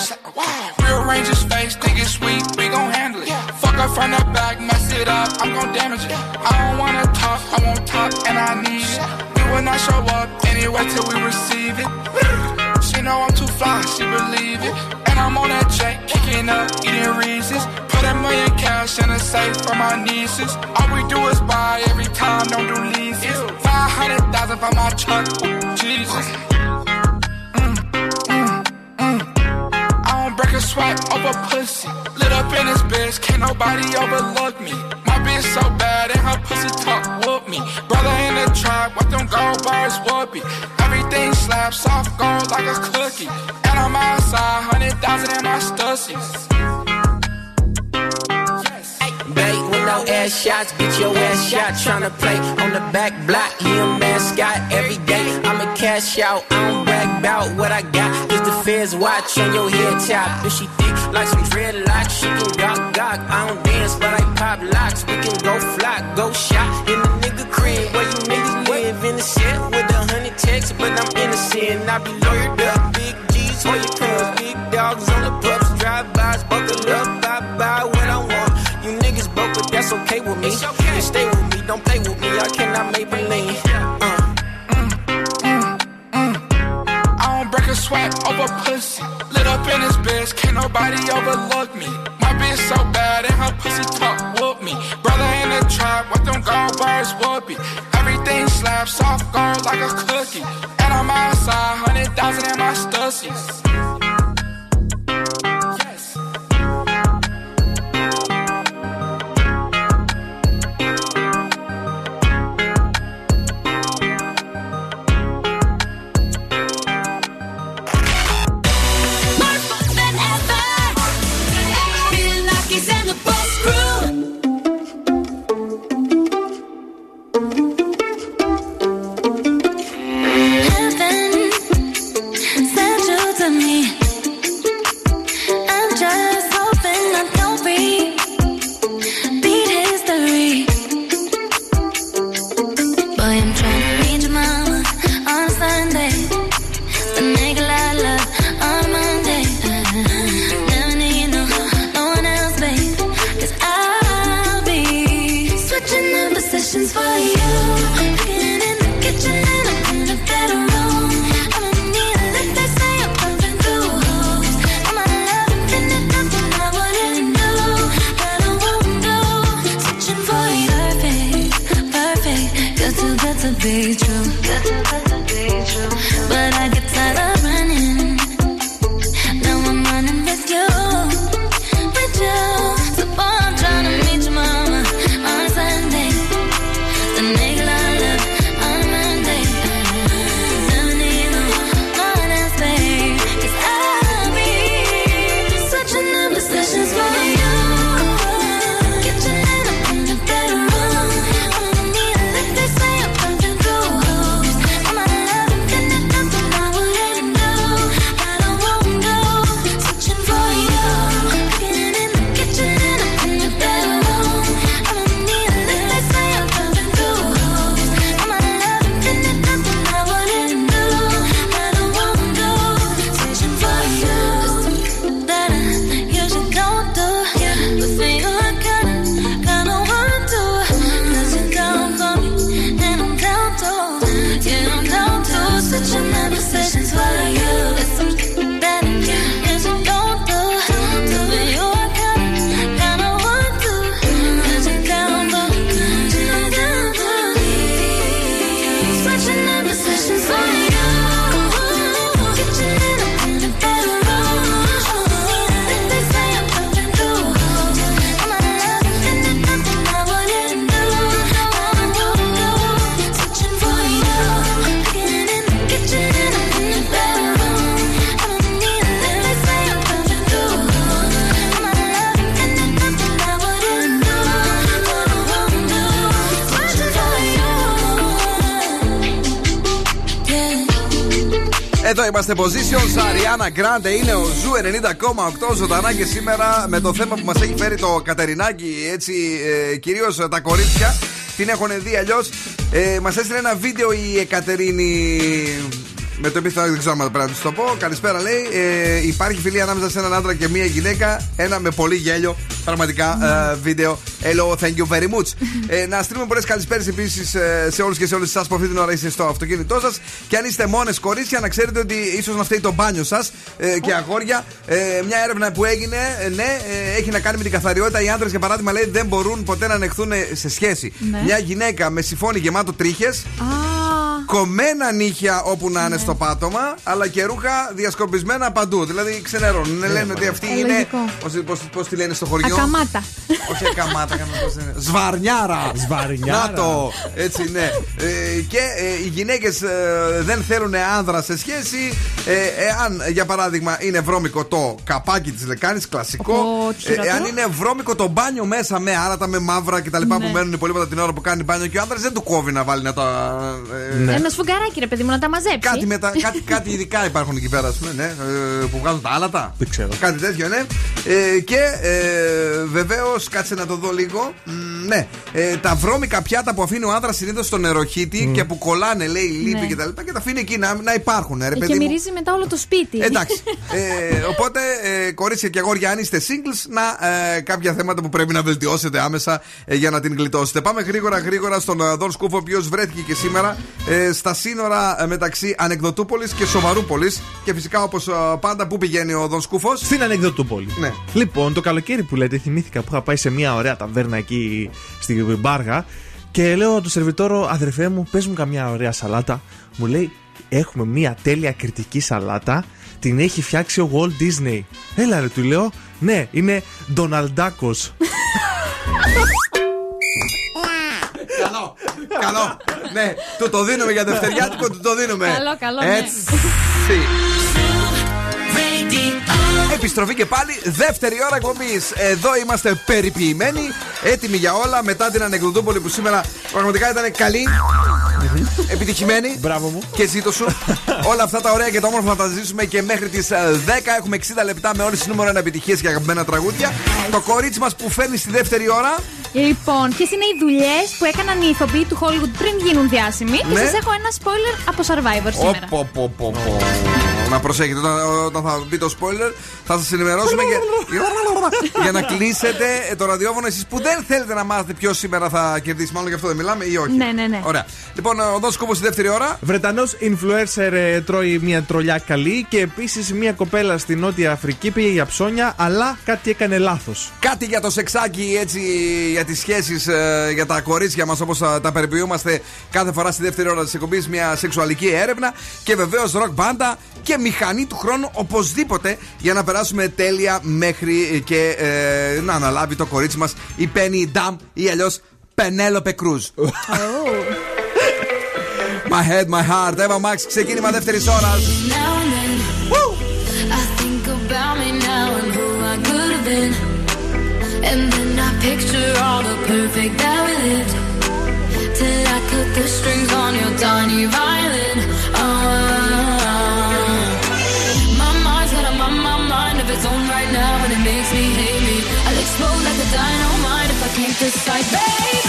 Rearrange his face, think it's sweet, we gon' handle it. Fuck up from the back, mess it up, I'm gon' damage it. I don't wanna talk, I won't talk, and I need it. We will not show up anyway till we receive it. She know I'm too fly, she believe it. And I'm on that jet, kicking up, eating Reese's. Put a million cash in a safe for my nieces. All we do is buy every time, don't do leases. 500,000 for my truck, Jesus. I don't break a pussy. Lit up in this bitch, can't nobody overlook me. My bitch so bad and her pussy talk whoop me. Brother in the trap, what them gold bars whoopee. Everything slaps soft gold like a cookie. And I'm outside, hundred thousand in my stussies. Ass shots, beat your ass shot. Tryna play on the back block, he a mascot every day. I'ma cash out, I don't brag about what I got. Cause the feds watch on your head top. If she thick like some dreadlocks, she can gawk gawk. I don't dance, but I pop locks. We can go flock, go shot in the nigga crib where you niggas live in the set with a hundred texts, but I'm innocent. I be lawyered up, big G's for your that's okay with me. You stay with me, don't play with me. I cannot Maybelline. Uh. Mm, mm, mm. I don't break a sweat over pussy. Lit up in this bitch, can't nobody overlook me. My bitch so bad and her pussy talk whoop me. Brother in the trap, what them gold bars whoopee. Everything slaps soft gold like a cookie. And I'm outside, hundred thousand in my stussies. 是。Εδώ είμαστε positions. Ariana Grande είναι ο Zoo 90,8 ζωντανά και σήμερα με το θέμα που μας έχει φέρει το Κατερινάκι. Έτσι, ε, κυρίως τα κορίτσια την έχουν δει αλλιώς. Ε, μας έστειλε ένα βίντεο η Εκατερίνη με το επίθετο δεν ξέρω αν πρέπει να του το πω. Καλησπέρα, λέει. Ε, υπάρχει φιλία ανάμεσα σε έναν άντρα και μία γυναίκα. Ένα με πολύ γέλιο. Πραγματικά ε, βίντεο. Hello, thank you very much. ε, να στείλουμε πολλές καλησπέρες επίσης ε, σε όλους και σε όλες εσάς που αυτή την ώρα είστε στο αυτοκίνητό σας. Και αν είστε μόνες κορίτσια, να ξέρετε ότι ίσως να φταίει το μπάνιο σας ε, και αγόρια. Ε, μια έρευνα που έγινε, ε, ναι, ε, έχει να κάνει με την καθαριότητα. Οι άντρες, για παράδειγμα, λέει δεν μπορούν ποτέ να ανεχθούν σε σχέση. Ναι. Μια γυναίκα με συμφώνη γεμάτο τρίχες. Κομμένα νύχια όπου να Ναι. είναι στο πάτωμα, αλλά και ρούχα διασκορπισμένα παντού. Δηλαδή ξενερώνουν. λένε ότι αυτή Ε, είναι. λογικό. Πώς, πώς, πώς τη λένε στο χωριό. Ακαμάτα. Όχι ακαμάτα, καμάτα, πώς λένε. Σβαρνιάρα. Σβαρνιάρα. Να το. Έτσι, ναι. Ε, και ε, οι γυναίκες δεν θέλουν άνδρα σε σχέση. Ε, εάν, για παράδειγμα, είναι βρώμικο το καπάκι της λεκάνης, κλασικό. Ω, τι Ε, χειρότερο. εάν είναι βρώμικο το μπάνιο μέσα με άρατα, με μαύρα κτλ. Ναι. που μένουν υπολείποντα την ώρα που κάνει μπάνιο και ο άνδρας δεν του κόβει να βάλει να τα. Ε, Ένα σφουγγαράκι, ρε παιδί μου, να τα μαζέψει. Κάτι, μετα, κάτι, κάτι ειδικά υπάρχουν εκεί πέρα, ας πούμε, ναι, ε, που βγάζουν τα άλατα. Δεν ξέρω. Κάτι τέτοιο, ναι. Ε, και ε, βεβαίως, κάτσε να το δω λίγο. Μ, ναι, ε, τα βρώμικα πιάτα που αφήνει ο άνδρα συνήθως στο νεροχύτη και που κολλάνε, λέει, λίπη Ναι. και τα λοιπά και τα αφήνει εκεί να, να υπάρχουν, ρε Ε, παιδί Και μου. μυρίζει μετά όλο το σπίτι. Εντάξει. ε, οπότε, ε, κορίτσια και αγόρια, αν είστε singles, να ε, κάποια θέματα που πρέπει να βελτιώσετε άμεσα ε, για να την γλιτώσετε. Πάμε γρήγορα, γρήγορα στον ε, Δον Σκούφο, ο οποίος βρέθηκε και σήμερα ε, στα σύνορα ε, μεταξύ Ανεκδοτούπολης και Σοβαρούπολης. Και φυσικά, όπως πάντα, πού πηγαίνει ο Δον Σκούφος. Στην Ανεκδοτούπολη. Ναι. Λοιπόν, το καλοκαίρι που λέτε, θυμήθηκα που είχα πάει σε μια ωραία ταβέρνα εκεί στη Μπάργα και λέω το σερβιτόρο, αδερφέ μου, πες μου καμιά ωραία σαλάτα. Μου λέει, έχουμε μια τέλεια κριτική σαλάτα, την έχει φτιάξει ο Walt Disney. Έλα ρε, του λέω, ναι, είναι Ντοναλντάκος. Καλό, καλό. ναι, του το δίνουμε για δευτεριάτικο, του το δίνουμε. Καλό, καλό, ναι. Έτσι. Επιστροφή και πάλι, δεύτερη ώρα εκπομπής. Εδώ είμαστε περιποιημένοι, έτοιμοι για όλα μετά την Ανεκδοτούπολη που σήμερα πραγματικά ήταν καλή, επιτυχημένη. Μπράβο μου. Και ζήτω σου. όλα αυτά τα ωραία και τα όμορφα θα τα ζήσουμε και μέχρι τις 10. Έχουμε 60 λεπτά με όλες τις νούμερο 1 επιτυχίες και αγαπημένα τραγούδια. Το κορίτσι μας που φέρνει στη δεύτερη ώρα. Λοιπόν, ποιες είναι οι δουλειές που έκαναν οι ηθοποιοί του Hollywood πριν γίνουν διάσημοι; Και Ναι. σας έχω ένα spoiler από Survivor σήμερα. Πω, πω, πω, πω. Να προσέχετε, όταν, όταν θα μπει το spoiler, θα σας ενημερώσουμε για, για να κλείσετε το ραδιόφωνο εσείς που δεν θέλετε να μάθετε ποιος σήμερα θα κερδίσει. Μάλλον γι' αυτό δεν μιλάμε ή όχι. Ναι, ναι, ναι. Ωραία. Λοιπόν, ο Δόν Σκούπο στη δεύτερη ώρα. Βρετανός influencer ε, τρώει μια τρολιά καλή και επίσης μια κοπέλα στη Νότια Αφρική πήγε για ψώνια, αλλά κάτι έκανε λάθος. Κάτι για το σεξάκι, έτσι, για τις σχέσεις, για τα κορίτσια μας, όπως τα περιποιούμαστε κάθε φορά στη δεύτερη ώρα της εκπομπής, μια σεξουαλική έρευνα. Και βεβαίως ροκ μπάντα και μηχανή του χρόνου οπωσδήποτε για να περάσουμε τέλεια μέχρι και ε, να αναλάβει το κορίτσι μα η Penny Ντάμ ή αλλιώ Penelope Cruz. My head, my heart. Eva Max, ξεκίνημα δεύτερη ώρα. Now and then, I think about me now and who I could have been. And then I picture all the perfect that we lived. Till I cut the strings on your tiny violin. Oh, this side, baby.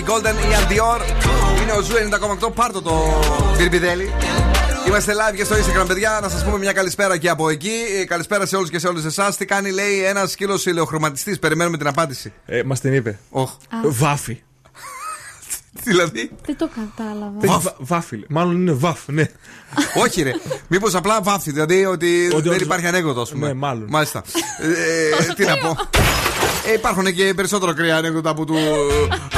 24kGoldn, Iann Dior. Είναι ο Zoo 90,8. Πάρτο το μπιρμπιδέλι. Είμαστε live και στο Instagram, παιδιά. Να σας πούμε μια καλησπέρα και από εκεί. Ε, Καλησπέρα σε όλους και σε όλες εσάς. Τι κάνει, λέει, ένας σκύλος ελαιοχρωματιστής. Περιμένουμε την απάντηση. Ε, Μας την είπε. Οχ. Βάφη. δηλαδή; Δεν το κατάλαβα. Βαφ. Βάφη. λέει. Μάλλον είναι βαφ, ναι. Όχι, ρε. Μήπως απλά βάφει. Δηλαδή ότι Ότι δεν όντως- υπάρχει ανέκδοτος, ας πούμε. Ναι, μάλλον. Μάλιστα. Ε, τι να πω. Ε, υπάρχουν και περισσότερο κρύα ανέκδοτα από του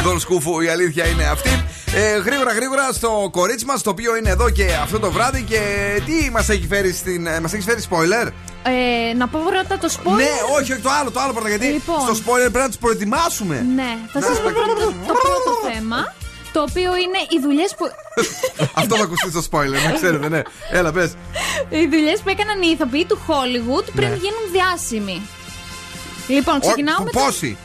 Δον Σκούφου. Η αλήθεια είναι αυτή. Ε, γρήγορα, γρήγορα στο κορίτσι μας, το οποίο είναι εδώ και αυτό το βράδυ. Και τι μας έχει φέρει στην. Μας έχει φέρει spoiler; Ε, να πω πρώτα το spoiler. Ναι, όχι, όχι το άλλο, το άλλο πρώτα. Γιατί Λοιπόν. στο spoiler πρέπει να τους προετοιμάσουμε. Ναι, θα σας πω πρώτα το, το πρώτο θέμα. Το οποίο είναι οι δουλειές που. αυτό θα ακουστεί στο spoiler, να ξέρετε, ναι. Έλα, πες. οι δουλειές που έκαναν οι ηθοποιοί του Hollywood πριν Ναι. γίνουν διάσημοι. Λοιπόν, ξεκινάω με. το- Πόσοι;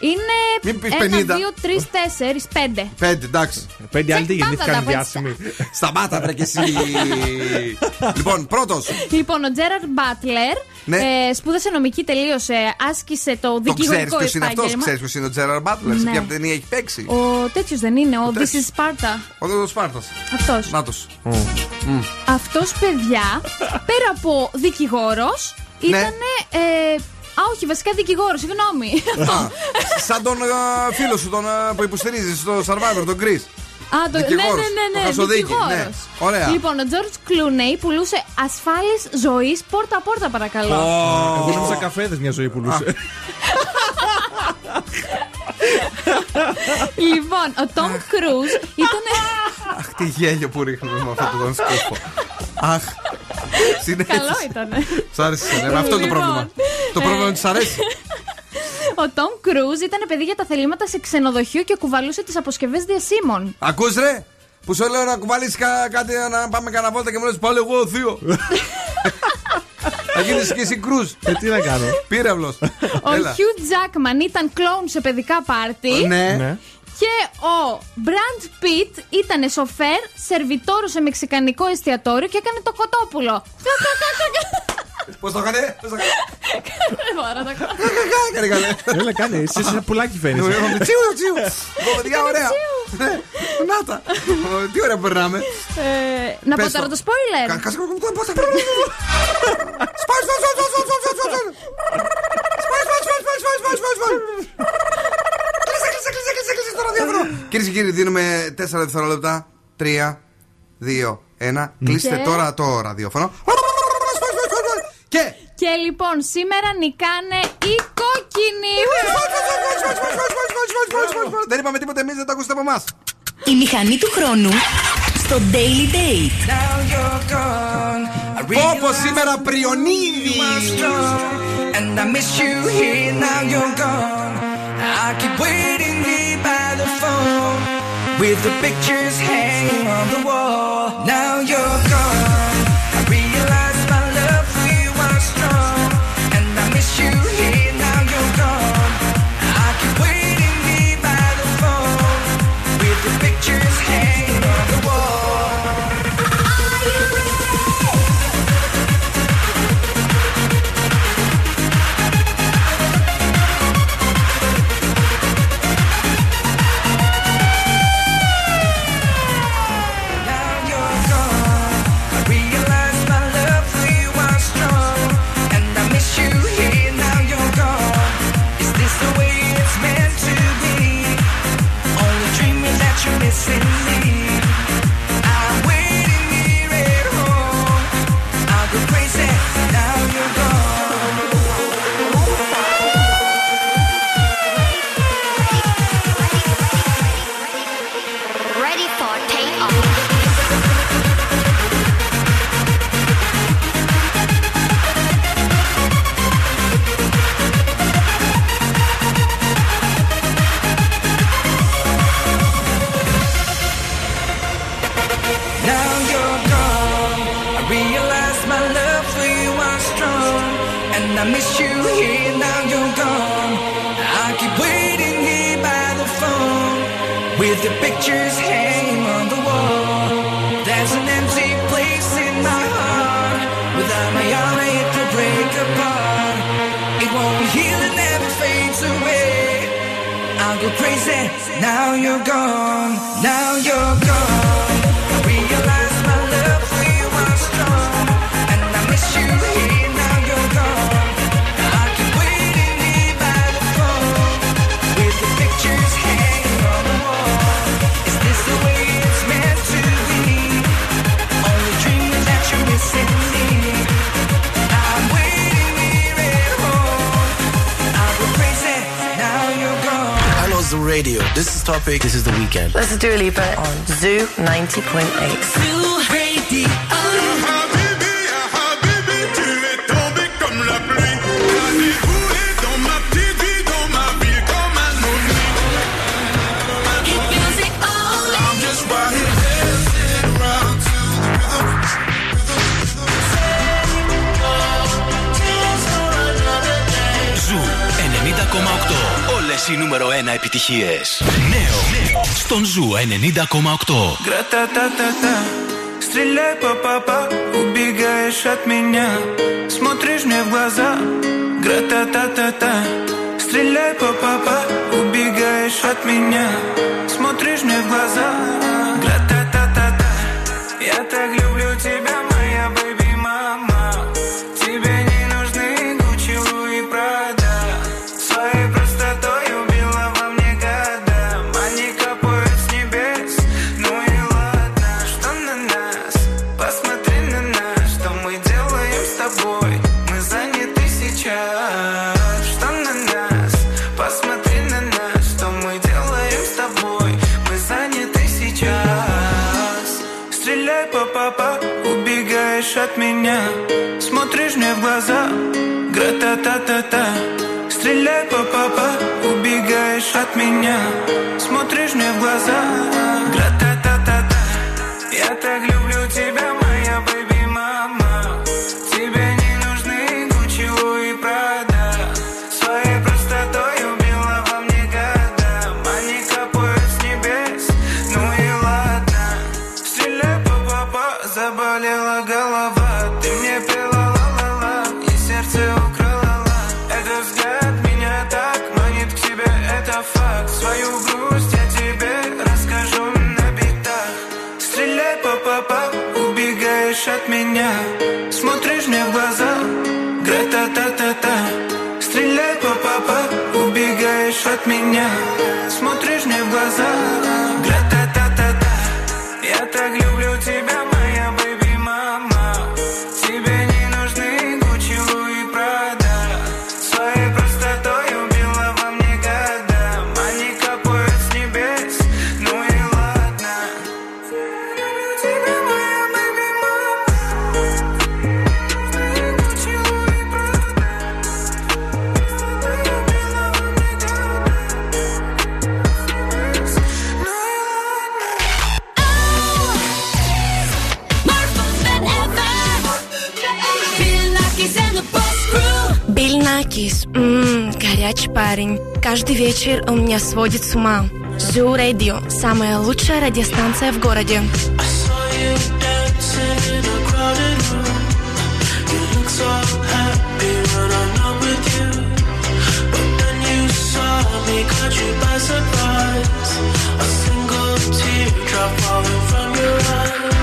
Είναι. Μην πεις 1, 2, 50. 3, 4, 5. Πέντε, εντάξει. Πέντε άλλοι δεν πάντα γεννήθηκαν τα διάσημοι. Σταμάτα, βρε και εσύ. λοιπόν, πρώτος. Λοιπόν, ο Τζέραρντ Μπάτλερ Ναι. ε, σπούδασε νομική, τελείωσε, άσκησε το Το ξέρεις δικηγορικό ποιος είναι αυτός, επάγγελμα. ξέρεις ποιος είναι ο Τζέραρ Μπάτλερ, σε Ναι. ποια ταινία έχει παίξει; Ο τέτοιος δεν είναι, ο This τέτοιος. is Sparta. Ο Δόδο Σπάρτα. Αυτός. Νάτο. Αυτός, παιδιά, πέρα από δικηγόρος, Ναι. ήταν. Ε, α, όχι, βασικά δικηγόρος, συγγνώμη. Σαν τον ε, φίλο σου τον, ε, που υποστηρίζεις στο Survivor, τον Chris. Α, το, ναι, ναι, Δικηγόρος. ναι, Ο ναι, Χασοδίκη, δικηγόρος. ναι. Ωραία. Λοιπόν, ο George Clooney πουλούσε ασφάλεις ζωής πόρτα-πόρτα, παρακαλώ. Εγώ νόμιζα καφέδες μια ζωή πουλούσε. λοιπόν, ο Tom Cruise ήταν. Αχ, τι γέλιο που ρίχνουμε με αυτό τον σκούφο. Αχ. Συνέχισε. Καλό ήταν. Σ' άρεσε. ναι, Αυτό είναι το Λοιπόν, πρόβλημα. Το πρόβλημα είναι ότι σ' αρέσει. Ο Tom Cruise ήταν παιδί για τα θελήματα σε ξενοδοχείο και κουβαλούσε τις αποσκευές διασύμων. Ακούς ρε, που σου λέω να κουβαλείς κα- κάτι να πάμε κανένα βόλτα και μου λες πάλι εγώ θείο. Θα γίνεις και εσύ κρούζ. Ε, τι να κάνω. Πύραυλος. Ο Έλα. Hugh Jackman ήταν κλόουν σε παιδικά πάρτι. Ναι. Ναι. Και ο Brad Pitt ήταν σοφέρ, σερβιτόρο σε μεξικανικό εστιατόριο και έκανε το κοτόπουλο. Πώς το έκανε, πώς το έκανε. Δεν μπορώ να το κάνω. Κάνε καλέ. Έλα, κάνε. Εσύ είσαι πουλάκι φαίνεσαι. Τσιου, τσιου, τσιου. Λοιπόν, παιδιά, ωραία. Ναι, Να τα. Τι ωραία που περνάμε. Ε, Να πω Πες τώρα το. το spoiler. Κα- Κάτσε μου το πότα. Σπάς, σπάς, σπάς, σπάς, σπάς, σπάς, σπάς. Σπάς, σπάς, σπάς, σπάς, σπάς, σπάς, σπάς, σπάς. Κλείσε, κλείσε, κλείσε, κλείσε, κλείσε το ραδιόφωνο. Κυρίε και κύριοι, δίνουμε 4 δευτερόλεπτα. 3, 2, 1. Κλείστε Και- τώρα το ραδιόφωνο. Σπάς, σπάς, σπάς, σπάς. Και. Και λοιπόν, σήμερα νικάνε οι κόκκινοι. Δεν είπαμε τίποτα εμεί, δεν τα ακούσετε από εμά. Η μηχανή του χρόνου στο Daily Date. Όπω σήμερα πριονίδι. And I miss you here, now you're gone. I keep waiting here by the phone with the pictures hanging on the wall. Now you're gone. Now you're crazy, now you're gone, now you're gone. This is Topic. This is The Weekend. Let's do a live on Zoo 90.8. Zoo Radio. νούμερο 1 επιτυχίες. Νέο στον Ζου 90,8. Γκρατά τα τα τα. Στριλέ. Ουμπίγκα εσάτ Γκρατά τα τα τα. Στριλέ. Ουμπίγκα та-та-та-та. Стреляй по папа, убегаешь от меня. Смотришь мне в глаза. Град answer Каждый вечер он меня сводит с ума. Zoo Radio – самая лучшая радиостанция в городе. Caught you by surprise A single teardrop falling from your eyes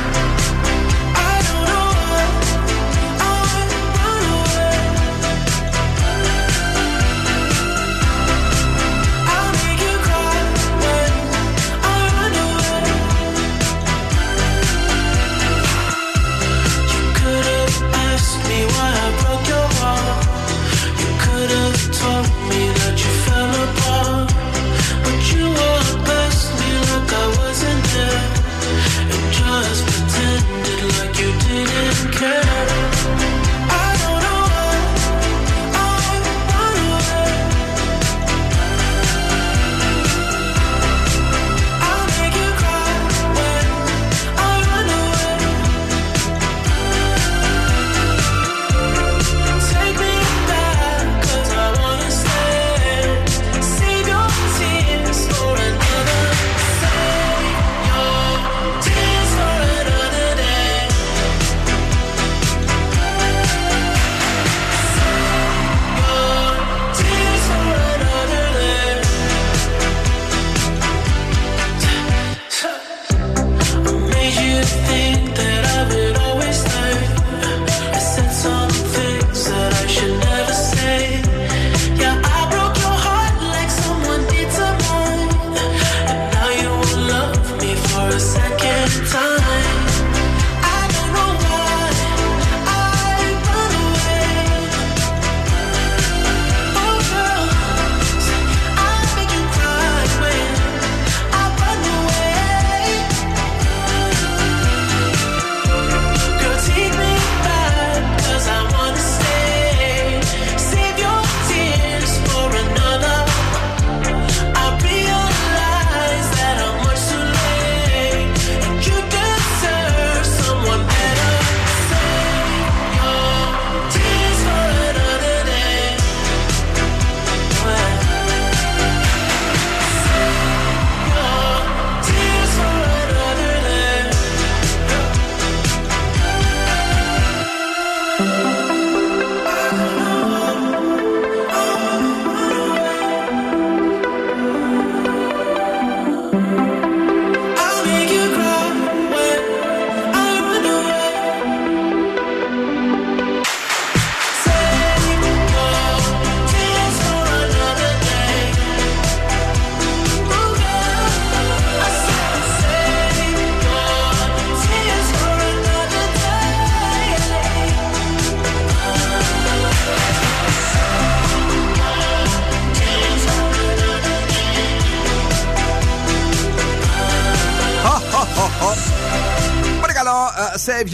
us.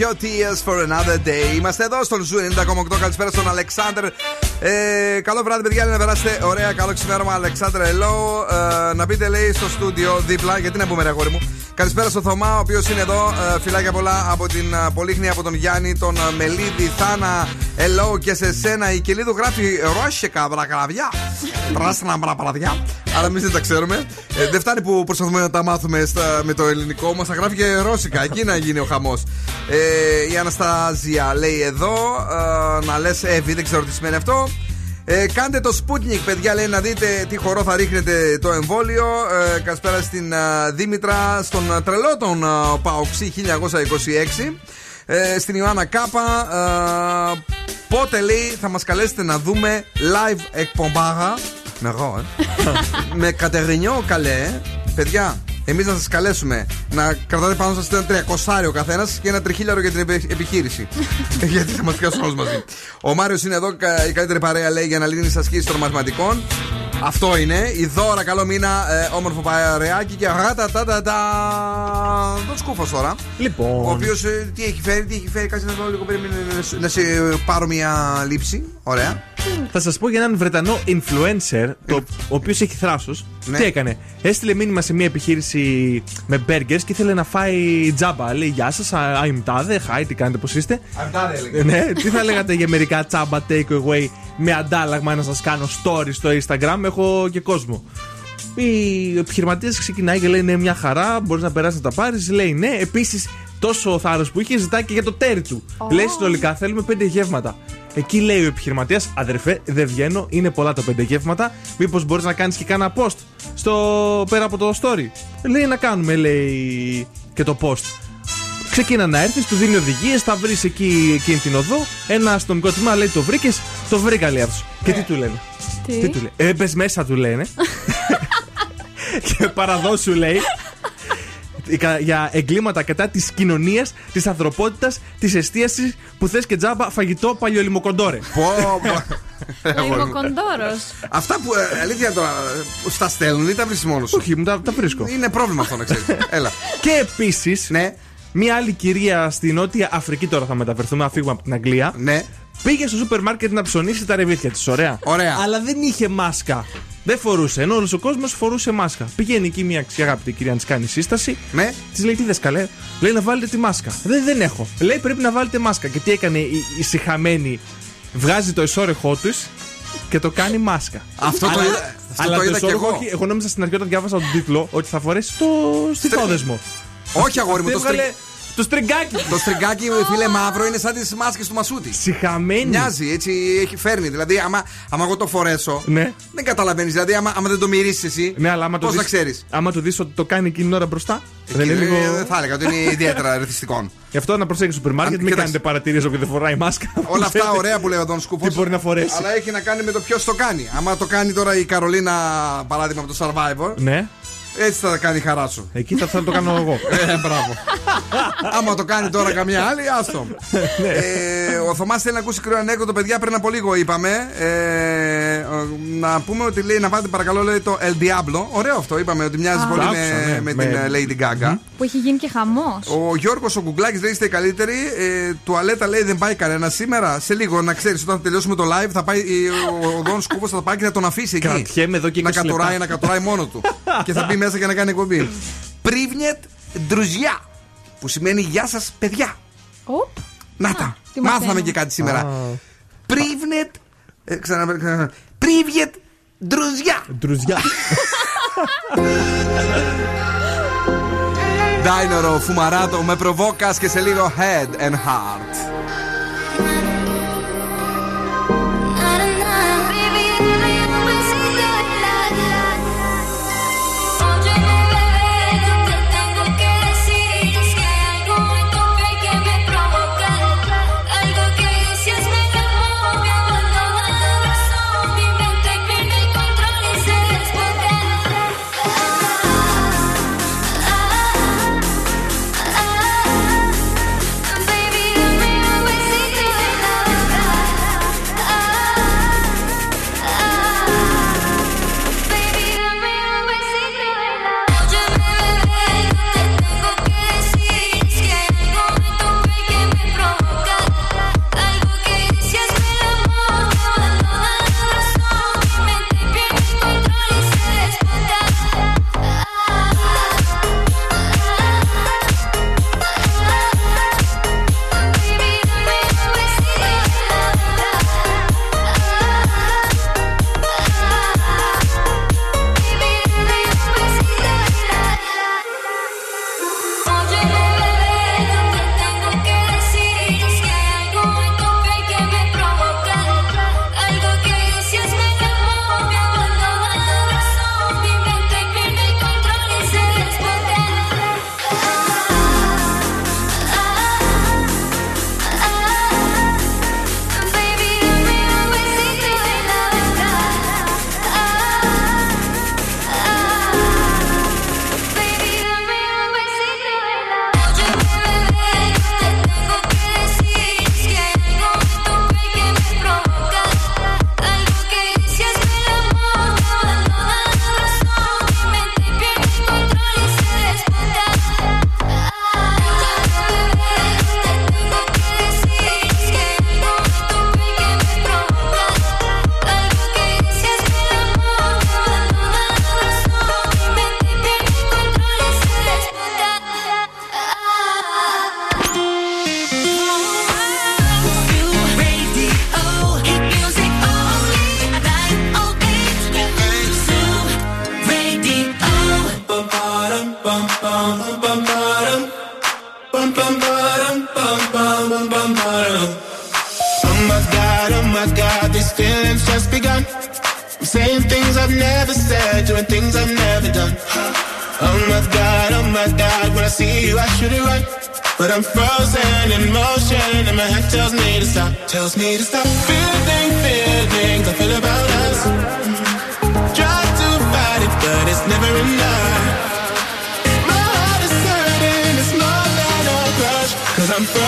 Ε, Save your tears for another day. Είμαστε εδώ στον Zoo 90,8. Καλησπέρα στον Αλεξάνδρ. Ε, καλό βράδυ, παιδιά. Να περάσετε ωραία. Καλό ξημέρωμα, Αλεξάνδρ. Hello. Ε, να μπείτε, λέει, στο στούντιο δίπλα. Γιατί να πούμε, ρε αγόρι μου. Καλησπέρα στο Θωμά, ο οποίος είναι εδώ. Ε, φιλάκια πολλά από την ε, Πολύχνη, από τον Γιάννη, τον ε, Μελίδη, Θάνα. Hello και σε σένα. Η Κελίδου γράφει Ρώσικα, μπρακαλαβιά. Πράσινα μπραπαλαδιά. Αλλά εμείς δεν τα ξέρουμε. Ε, δεν φτάνει που προσπαθούμε να τα μάθουμε στα- με το ελληνικό μας. Θα γράφει και ρώσικα. Εκεί να γίνει ο χαμός. Ε, η Αναστάζια λέει εδώ. ε, να λες Εύη, δεν ξέρω τι σημαίνει αυτό. Ε, κάντε το Sputnik, παιδιά, λέει να δείτε τι χορό θα ρίχνετε το εμβόλιο. Ε, καλησπέρα στην ε, Δήμητρα, στον ε, τρελό τον ε, Παοξή 1926. Ε, στην Ιωάννα Κάπα. Ε, πότε λέει θα μας καλέσετε να δούμε live εκπομπάγα. Με εγώ, ε. με Κατερινιό καλέ, ε. παιδιά. Εμείς να σας καλέσουμε να κρατάτε πάνω σας ένα τριακοσάριο ο καθένας και ένα τριχίλιαρο για την επι- επιχείρηση. Γιατί θα μας πιάσουν όλους μαζί. Ο Μάριος είναι εδώ, κα- η καλύτερη παρέα λέει για να λύνει τις ασκήσεις των μαθηματικών. Αυτό είναι. Η δώρα, καλό μήνα, ε, όμορφο παρεάκι και ράτα τα τα τα. Το σκούφος τώρα. Λοιπόν. Ο οποίος τι έχει φέρει, τι έχει φέρει, κάτσε να δω λίγο περίμενε να σε- να σε πάρω μια λήψη. Ωραία. Θα σας πω για έναν Βρετανό influencer, το, ο οποίος έχει θράσος. Ναι. Τι έκανε; Έστειλε μήνυμα σε μια επιχείρηση με burgers και ήθελε να φάει τζάμπα. Λέει Γεια σας, I'm τάδε. Hi, τι κάνετε, πώς είστε; Αυτά έλεγε. ναι, τι θα λέγατε για μερικά τσάμπα take away με αντάλλαγμα να σας κάνω story στο Instagram; Έχω και κόσμο. Η επιχειρηματίας ξεκινάει και λέει: Ναι, μια χαρά, μπορείς να περάσεις να τα πάρεις. Λέει: Ναι, επίσης τόσο θάρρος που είχες ζητάει και για το τέρι του. Λέει συνολικά θέλουμε πέντε γεύματα. Εκεί λέει ο επιχειρηματίας: Αδερφέ, δεν βγαίνω, είναι πολλά τα πέντε γεύματα. Μήπως μπορείς να κάνεις και κάνα post στο, πέρα από το story. Λέει να κάνουμε, λέει και το post. Ξεκίνα να έρθεις, του δίνει οδηγίες, θα βρεις εκεί εκείνη την οδό. Ένα αστυνομικό τμήμα λέει: Το βρήκες, το βρήκα λέει αυτό. Και τι του λένε; Τι; του λέει. Ε, μπες μέσα του λένε. και παραδόσου λέει. Κα- Για εγκλήματα κατά της κοινωνίας, της ανθρωπότητας, της εστίασης που θες και τζάμπα φαγητό παλιολιμοκοντόρε. Ο Ιμοκοντόρο. Αυτά που ε, αλήθεια τώρα ε, στα στέλνουν ή τα βρίσκεις μόνος σου; Όχι, μου τα, τα βρίσκω. Είναι πρόβλημα αυτό να ξέρεις. Έλα. Και επίσης. Ναι. Μία άλλη κυρία στη Νότια Αφρική, τώρα θα μεταφερθούμε, να φύγουμε από την Αγγλία. Ναι. Πήγε στο σούπερ μάρκετ να ψωνίσει τα ρεβίθια της. Ωραία. Ωραία. Αλλά δεν είχε μάσκα. Δεν φορούσε. Ενώ όλος ο κόσμος φορούσε μάσκα. Πηγαίνει εκεί μια αξιαγάπητη κυρία να της κάνει σύσταση. Ναι. Της λέει τι δε καλέ; Λέει να βάλετε τη μάσκα. Δεν, δεν έχω. Λέει πρέπει να βάλετε μάσκα. Και τι έκανε η, η συχαμένη. Βγάζει το εσόρεχό της και το κάνει μάσκα. Αυτό το Αλλά- είδα- αυτό αλλά το είδα κι εσώρεχο εγώ. όχι- Εγώ νόμιζα στην αρχή όταν διάβασα τον τίτλο ότι θα φορέσει το στιθόδεσμο. Όχι, αγόρι μου, το, Έβγαλε στρι... το στριγκάκι. το στριγκάκι, φίλε μαύρο, είναι σαν τις μάσκες του Μασούτη. Συχαμένη. Μοιάζει, έτσι έχει φέρνει. Δηλαδή, άμα, άμα εγώ το φορέσω, Ναι. δεν καταλαβαίνεις. Δηλαδή, άμα, άμα δεν το μυρίσεις εσύ, Ναι, αλλά άμα το πώς θα δεις- ξέρεις; Άμα το δεις ότι το κάνει εκείνη την ώρα μπροστά. δεν είναι λίγο. Δεν θα έλεγα ότι είναι ιδιαίτερα ρεθιστικό. Γι' αυτό να προσέχεις στο σούπερ μάρκετ, Αν- μην κοίταξε. κάνετε παρατηρήσει όποιο δεν φοράει μάσκα. Όλα αυτά ωραία που λέει ο Δον Σκούφος. Τι μπορεί να φορέσει. Αλλά έχει να κάνει με το ποιος το κάνει. Άμα το κάνει τώρα η Καρολίνα, παράδειγμα από το Survivor, Ναι, έτσι θα κάνει η χαρά σου. εκεί θα, θα το κάνω εγώ. Ε, μπράβο. Άμα το κάνει τώρα καμιά άλλη, άστο. Ναι. ε, ο Θωμάς θέλει να ακούσει κρύο ανέκδοτο, παιδιά, πριν από λίγο είπαμε. Ε, να πούμε ότι λέει να βάλετε παρακαλώ λέει το El Diablo. Ωραίο αυτό, είπαμε ότι μοιάζει Α. πολύ Το με, άκουσα, ναι. με Με- την ε, Lady Gaga. Που έχει γίνει και χαμός. Ο Γιώργος ο Γκουγκλάκη λέει είστε οι καλύτεροι. Ε, τουαλέτα λέει δεν πάει κανένα σήμερα. Σε λίγο να ξέρεις, όταν θα τελειώσουμε το live, θα πάει, ε, ο, ο Δόν Σκούφο θα πάει και θα τον αφήσει εκεί. Κρατιέμαι εδώ και να 20 κατουράει, λεπτά. να κατουράει μόνο του. και θα μπει μέσα και να κάνει εκπομπή. Πρίβνιετ ντρουζιά. Που σημαίνει γεια σας, παιδιά. Οπ. Να τα. τι Μάθαμε μαθαίνω. και κάτι σήμερα. Α. Πρίβνετ. Ε, ξανα, ξανα, Πρίβιετ ντρουζιά. Ντρουζιά. Ντάινορο, φουμαράτο, με προβόκας και σε λίγο head and heart.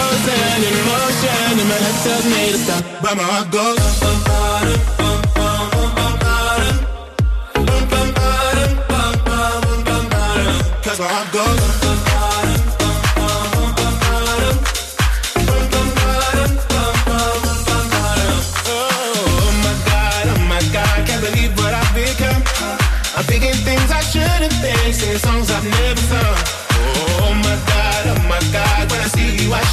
frozen in motion And my head tells me to stop. But my heart goes. Oh, oh, I'm thinking things I shouldn't think, singing songs I've never sung.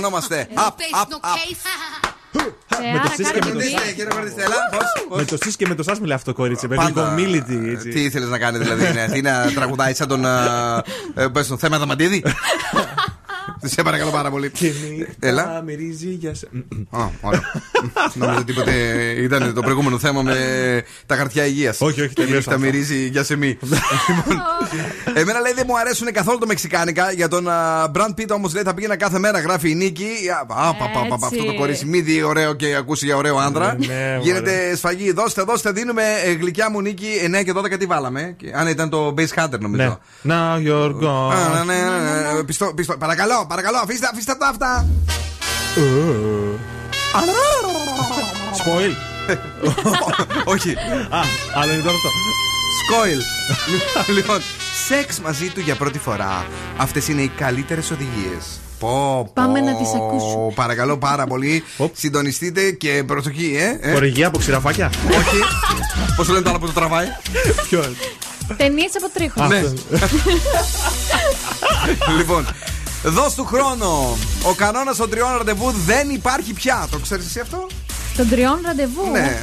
ψαχνόμαστε. Με το σεις και με το σάς. Με το σεις και με το σάς μιλάει αυτό κορίτσι. Πάντα. Ε, τι ήθελες να κάνει δηλαδή. Ναι, τι να τραγουδάει σαν τον... Ε, ε, πες το θέμα Δαμαντίδη. Σε παρακαλώ πάρα πολύ. Και Έλα. μυρίζει για Ωραία. Νομίζω τίποτε ήταν το προηγούμενο θέμα με τα χαρτιά υγεία. Όχι, όχι, τελείω. Τα μυρίζει για σε. Εμένα λέει δεν μου αρέσουν καθόλου τα μεξικάνικα. Για τον Μπραντ Πίτα όμω λέει θα πήγαινα κάθε μέρα, γράφει η Νίκη. Αυτό το κορίτσι, μη δει ωραίο και ακούσει για ωραίο άντρα. Γίνεται σφαγή, δώστε, δώστε, δίνουμε γλυκιά μου Νίκη 9 και 12 τι βάλαμε. Αν ήταν το Base Hunter νομίζω. Now you're gone. Παρακαλώ, παρακαλώ παρακαλώ, αφήστε, αφήστε τα αυτά. Σποϊλ. Όχι. Α, άλλο είναι το αυτό. Σκόιλ. Λοιπόν, λοιπόν, σεξ μαζί του για πρώτη φορά. Αυτές είναι οι καλύτερες οδηγίες. Πω, Πάμε να τις ακούσουμε. Παρακαλώ πάρα πολύ. Συντονιστείτε και προσοχή, ε, ε. Χορηγία από ξηραφάκια. Όχι. Πως λένε το άλλο που το τραβάει; Ποιος; Ταινίες από τρίχο. Ναι. Λοιπόν, δώσ' του χρόνο. Ο κανόνας των τριών ραντεβού δεν υπάρχει πια. Το ξέρεις εσύ αυτό; Των τριών ραντεβού; Ναι.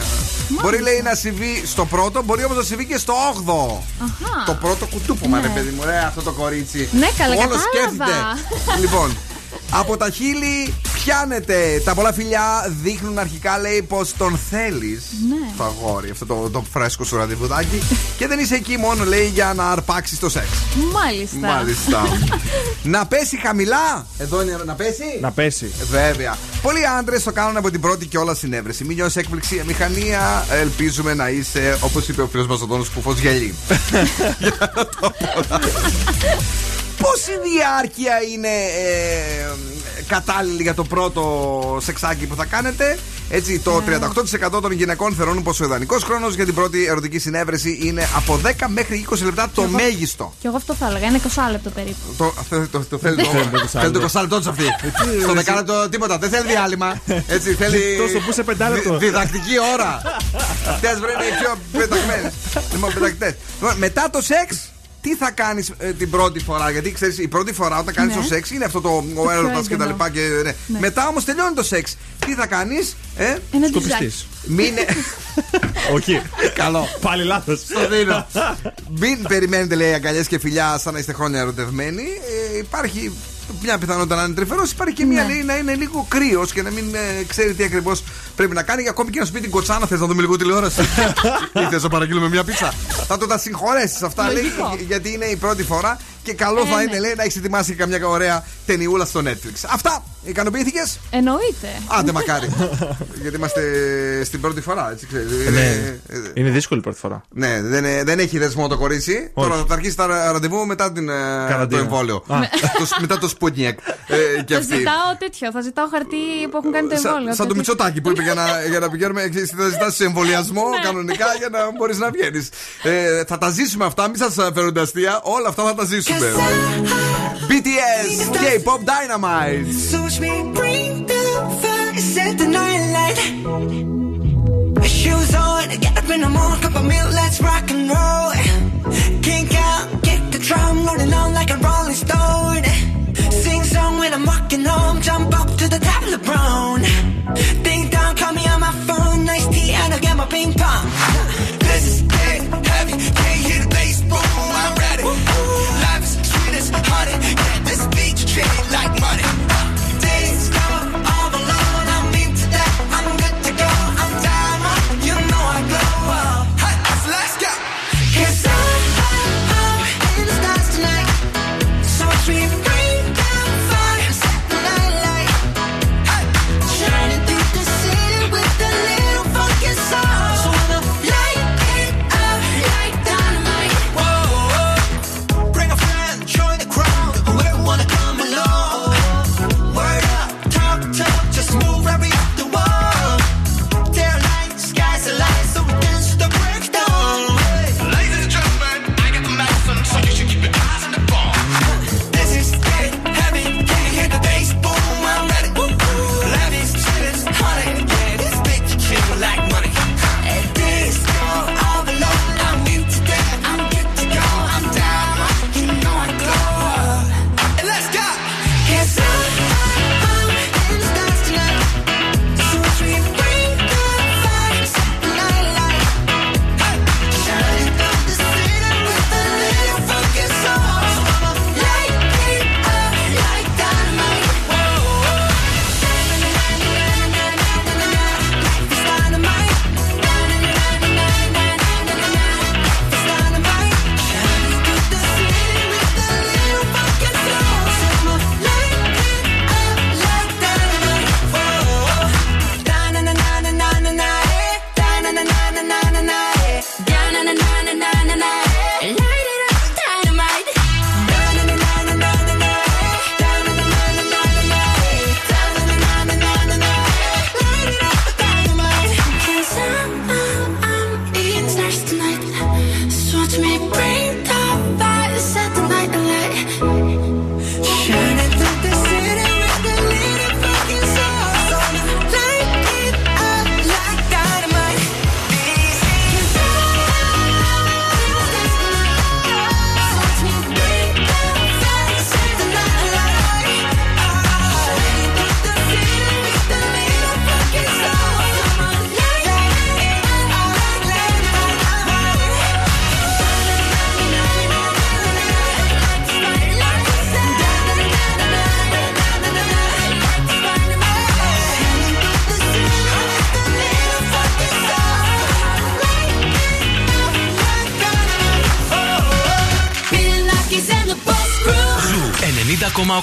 Μπορεί λέει να συμβεί στο πρώτο, μπορεί όμως να συμβεί και στο 8ο. Αχα. Το πρώτο κουτούπωμα, Ναι. ρε παιδί μου, ρε, αυτό το κορίτσι. Ναι, καλά, Όλος κατάλαβα. σκέφτεται. λοιπόν, από τα χείλη πιάνεται. Τα πολλά φιλιά δείχνουν αρχικά, λέει, πως τον θέλεις. Ναι. Το αγόρι, αυτό το, το φρέσκο σου ραντεβουδάκι. και δεν είσαι εκεί μόνο, λέει, για να αρπάξεις το σεξ. Μάλιστα. Μάλιστα. να πέσει χαμηλά. Εδώ είναι να πέσει; Να πέσει. Βέβαια. Πολλοί άντρες το κάνουν από την πρώτη και όλα συνέβρεση. Μην νιώσεις έκπληξη μηχανία. Ελπίζουμε να είσαι, όπως είπε ο φίλος μας ο Δόνο Κουφό, γελί. Πόση διάρκεια είναι ε, κατάλληλη για το πρώτο σεξάκι που θα κάνετε; Έτσι, το 38% των γυναικών θεωρούν πως ο ιδανικός χρόνος για την πρώτη ερωτική συνέβρεση είναι από 10 μέχρι 20 λεπτά το εγώ- μέγιστο. Και εγώ αυτό θα έλεγα. Είναι 20 λεπτό περίπου. Το, το, το, το θέλει το, θέλει το 20 λεπτό της αυτή. Στο δεκάλεπτο τίποτα. Δεν θέλει διάλειμμα. Έτσι θέλει. Τόσο που σε πεντάλεπτο. δι- Διδακτική ώρα. Αυτές βρε είναι οι πιο πεταγμένες. Λοιπόν, πετακτές. Λοιπόν, μετά το σεξ, τι θα κάνεις την πρώτη φορά; Γιατί ξέρεις, η πρώτη φορά όταν κάνεις Ναι. το σεξ είναι αυτό το ο πιο έρωτας και τα έντονο. λοιπά. Και, ναι. Ναι. Μετά όμως τελειώνει το σεξ. Τι θα κάνεις, ε; Ένα Σκοπιστής. Μην. Όχι. Καλό. Πάλι λάθος. Στο δίνω. Μην περιμένετε, λέει, αγκαλιές και φιλιά σαν να είστε χρόνια ερωτευμένοι. Ε, υπάρχει μια πιθανότητα να είναι τρυφερός. Υπάρχει και μια Ναι. λέει, να είναι λίγο κρύος και να μην ε, ξέρει τι ακριβώς πρέπει να κάνει. Ακόμη και να σου πει την κοτσάνα, θες να δούμε λίγο τηλεόραση; Ή θες να παραγγείλουμε μια πίτσα; θα το τα συγχωρέσεις αυτά, λέει, Λογικό. γιατί είναι η πρώτη φορά και καλό Ε, θα ναι. είναι, λέει, να έχεις ετοιμάσει καμιά ωραία ταινιούλα στο Netflix. Αυτά. Ικανοποιήθηκες; Εννοείται. Άντε μακάρι. γιατί είμαστε στην πρώτη φορά, έτσι ξέρεις. Ναι. Είναι δύσκολη η πρώτη φορά. Ναι, δεν, ε, δεν έχει δεσμό το κορίτσι. Όχι. Τώρα θα αρχίσει τα ρα- ραντεβού μετά την, ε, το Καραντίνα. εμβόλιο. Α. Το σ- μετά το Sputnik. Ε, και Θα αυτή. ζητάω τέτοιο. Θα ζητάω χαρτί που έχουν κάνει το Σα- εμβόλιο. σαν το τέτοιο. Μητσοτάκι που είπε για να, για να πηγαίνουμε. ξέρεις, Θα ζητάς εμβολιασμό κανονικά για να μπορείς να βγαίνεις. Ε, θα τα ζήσουμε αυτά, μην σας φέρουν αστεία. Όλα αυτά θα τα ζήσουμε. BTS, K-pop Dynamite. Shoes on, get up in the morning, cup of milk, let's rock and roll. Kink out, kick the drum, rolling on like a rolling stone. Sing song when I'm walking home, jump up to the top of the brown. Ding dong, call me on my phone, nice tea, and I'll get my ping pong. This is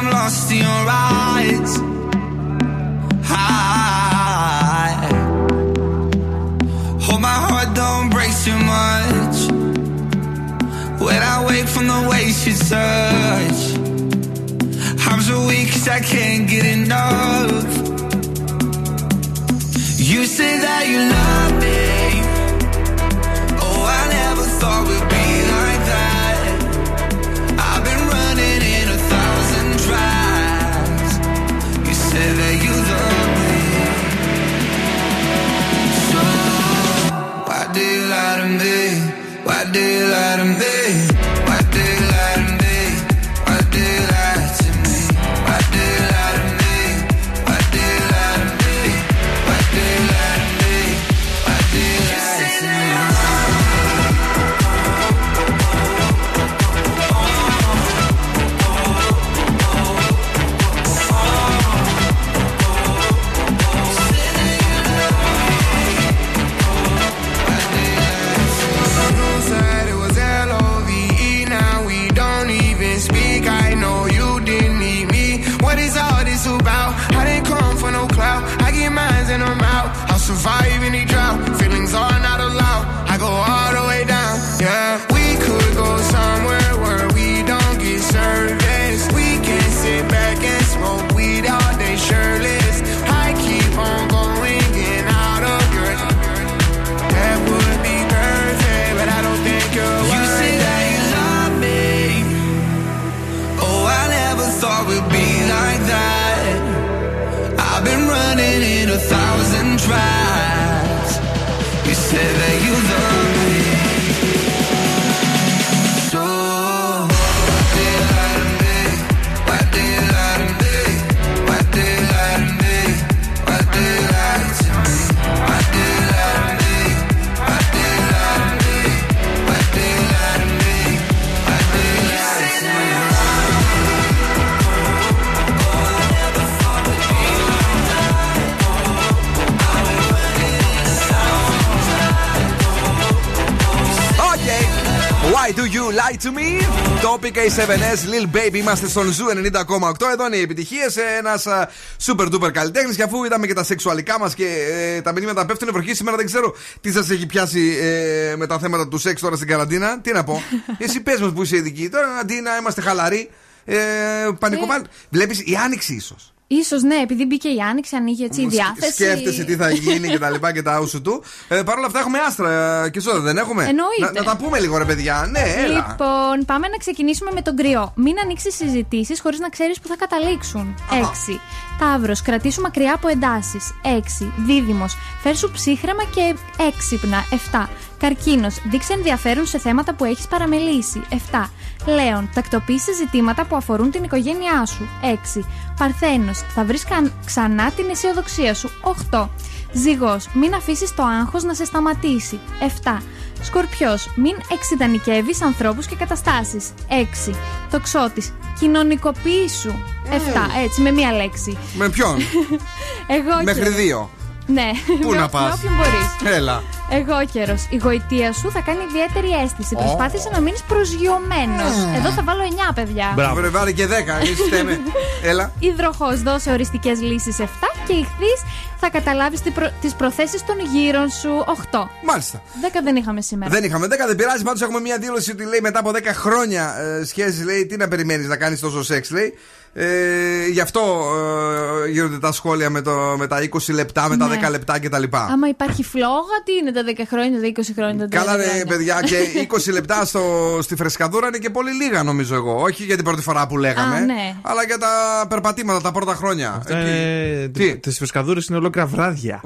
I'm lost in your eyes. I hope my heart don't break too much when I wake from the way she touch. I'm so weak cause I can't get enough. You say that you love. Lie to me? Topic A7S, Lil Baby, είμαστε στον Zoo 90,8. Εδώ είναι οι επιτυχίες. Ένας super duper καλλιτέχνης. Και αφού είδαμε και τα σεξουαλικά μας και ε, τα μηνύματα πέφτουν βροχή, σήμερα δεν ξέρω τι σας έχει πιάσει ε, με τα θέματα του σεξ τώρα στην καραντίνα. Τι να πω. Εσύ πες μας που είσαι ειδική. Τώρα αντί να είμαστε χαλαροί, ε, πανικοβάλλει. Βλέπεις η άνοιξη ίσως. Σω ναι, επειδή μπήκε η άνοιξη, ανοίγει έτσι η διάθεση. Σκέφτεσαι τι θα γίνει και τα λοιπά και τα άουσου του. Ε, Παρ' όλα αυτά έχουμε άστρα ε, και σώδα, δεν έχουμε; Εννοείται. Να, να τα πούμε λίγο, ρε παιδιά. Ναι, έλα. Λοιπόν, πάμε να ξεκινήσουμε με τον κρυό. Μην ανοίξεις συζητήσεις χωρίς να ξέρεις που θα καταλήξουν. 6. Ταύρος, κρατήσου μακριά από εντάσεις. 6. Δίδυμος, φέρσου ψύχρεμα και έξυπνα. 7. Καρκίνος, δείξε ενδιαφέρον σε θέματα που έχεις παραμελήσει. 7. Λέων, τακτοποίησε ζητήματα που αφορούν την οικογένειά σου. 6. Παρθένος, θα βρεις ξανά την αισιοδοξία σου. 8. Ζυγός, μην αφήσεις το άγχος να σε σταματήσει. 7. Σκορπιός, μην εξειδανικεύεις ανθρώπους και καταστάσεις. 6. Τοξότης, κοινωνικοποιήσου. 7. Έτσι, με μία λέξη. Με ποιον; Εγώ Μέχρι καιρος. δύο. Ναι, Πού με- να πας; Με όποιον μπορείς. Έλα. Εγώ καιρός. Η γοητεία σου θα κάνει ιδιαίτερη αίσθηση. Ω. Προσπάθησε να μείνεις προσγειωμένος. Εδώ θα βάλω 9 παιδιά. Βρε, βάλε και 10. Εμεί φταίμε. Έλα. Υδροχός, δώσε οριστικές λύσεις 7 και ηχθή θα καταλάβεις τι προ... τις προθέσεις των γύρων σου 8. Μάλιστα. 10 δεν είχαμε σήμερα. Δεν είχαμε 10, δεν πειράζει. Πάντως έχουμε μια δήλωση ότι λέει μετά από 10 χρόνια ε, σχέση, λέει, τι να περιμένεις να κάνεις τόσο σεξ, λέει. Ε, γι' αυτό ε, γίνονται τα σχόλια με, το, με τα 20 λεπτά, με τα Ναι. 10 λεπτά κτλ. Άμα υπάρχει φλόγα, τι είναι τα 10 χρόνια, τα 20 χρόνια, τα 30 Καλά, ρε χρόνια; παιδιά, και 20 λεπτά στο, στη φρεσκαδούρα είναι και πολύ λίγα, νομίζω εγώ. Όχι για την πρώτη φορά που λέγαμε, Α, ναι. αλλά για τα περπατήματα τα πρώτα χρόνια. Ε, Τι; φρεσκαδούρες είναι ολόκληρα βράδια.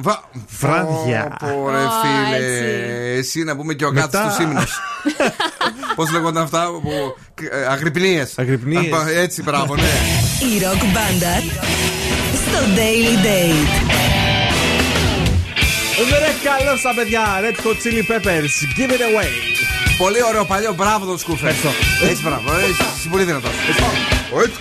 Βράδια. Ωραία, φίλε. Εσύ να πούμε και ο Γκάτς Μετά- του Σίμνου. Πώς λέγονταν αυτά, που... Αγρυπνίες. Αγρυπνίες. Έτσι, μπράβο, ναι. Η ροκ μπάντα στο Daily Date. Ρε καλός στα παιδιά, Red Hot Chili Peppers, give it away. Πολύ ωραίο παλιό, μπράβο τον σκούφε. Έτσι, μπράβο, έτσι, είσαι πολύ δυνατός. Έτσι.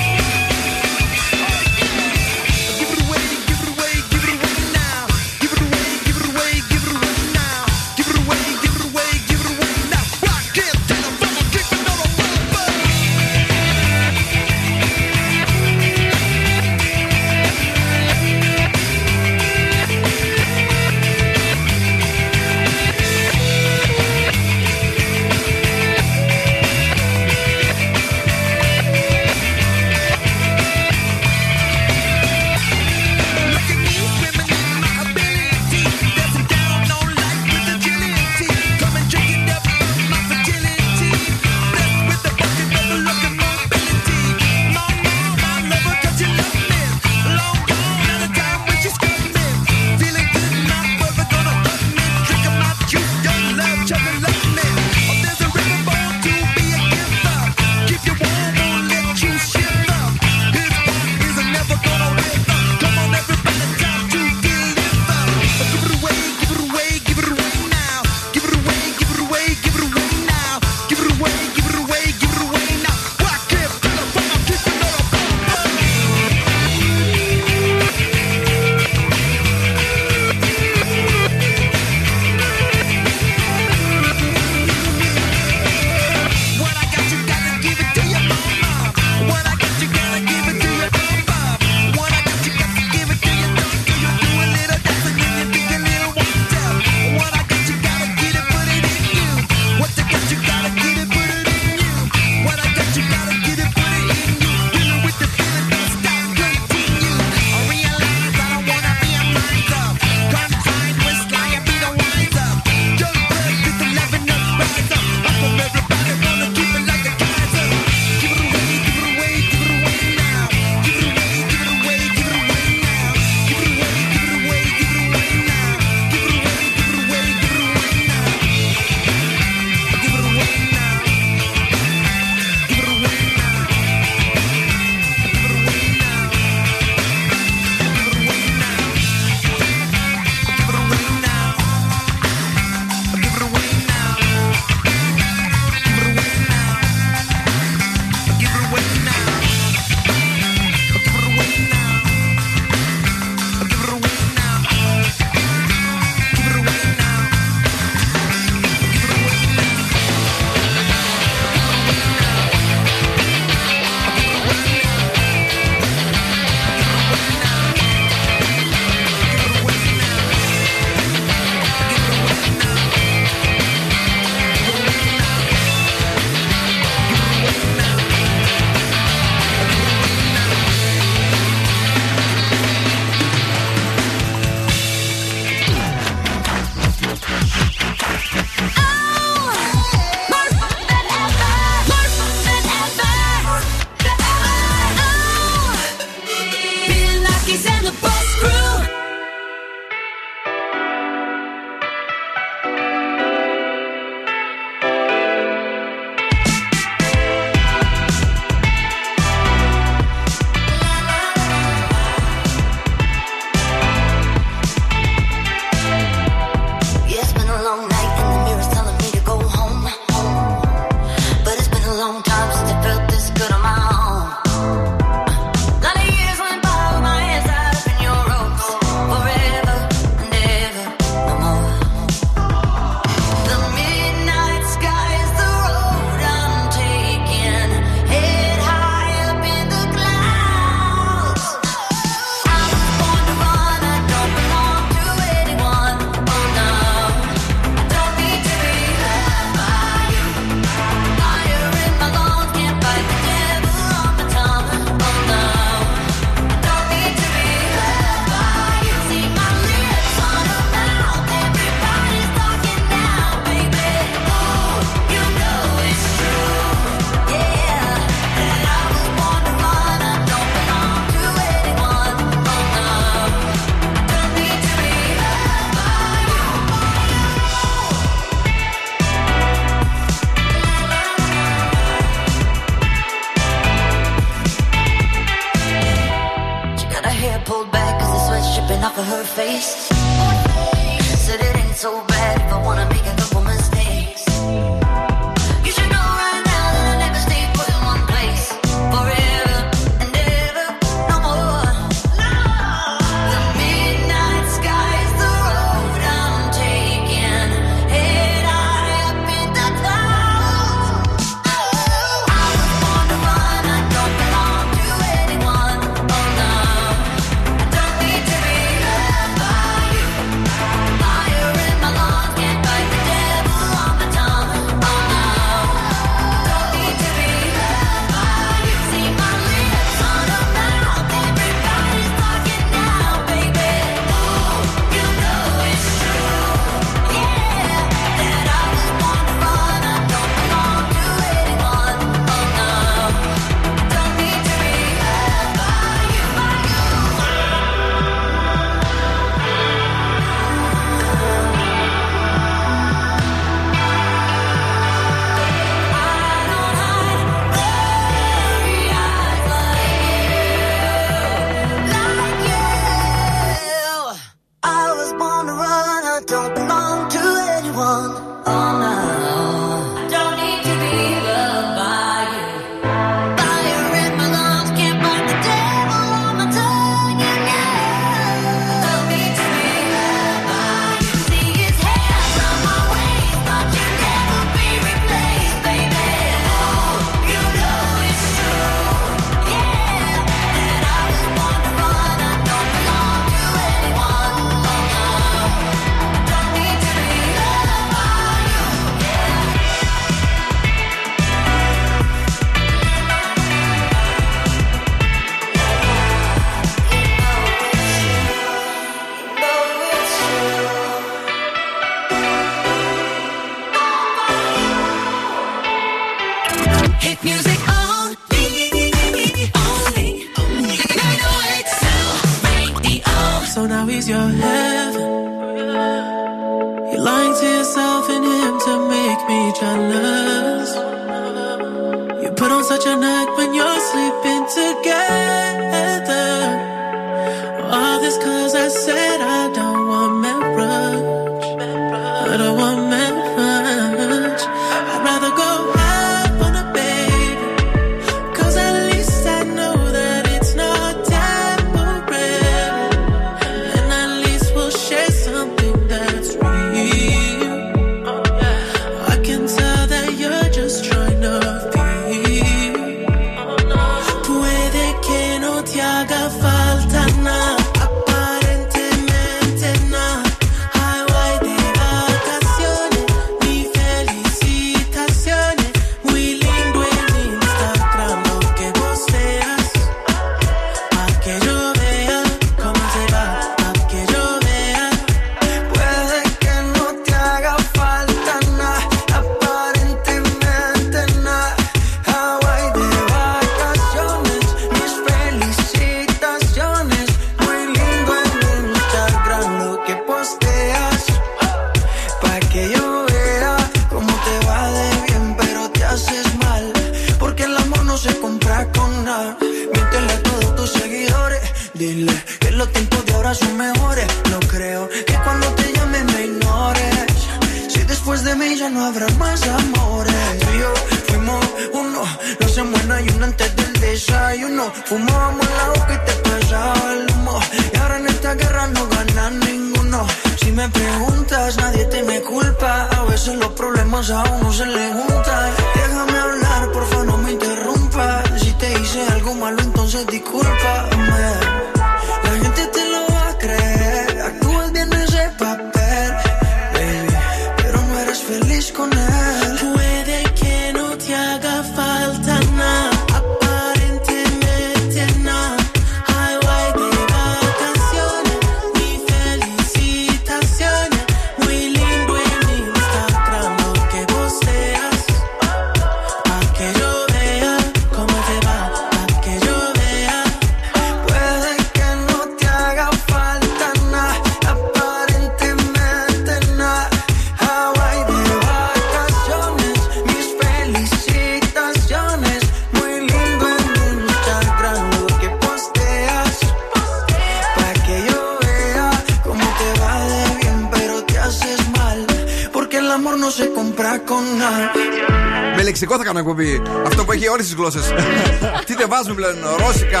Τι δεν βάζουμε πλέον, Ρώσικα,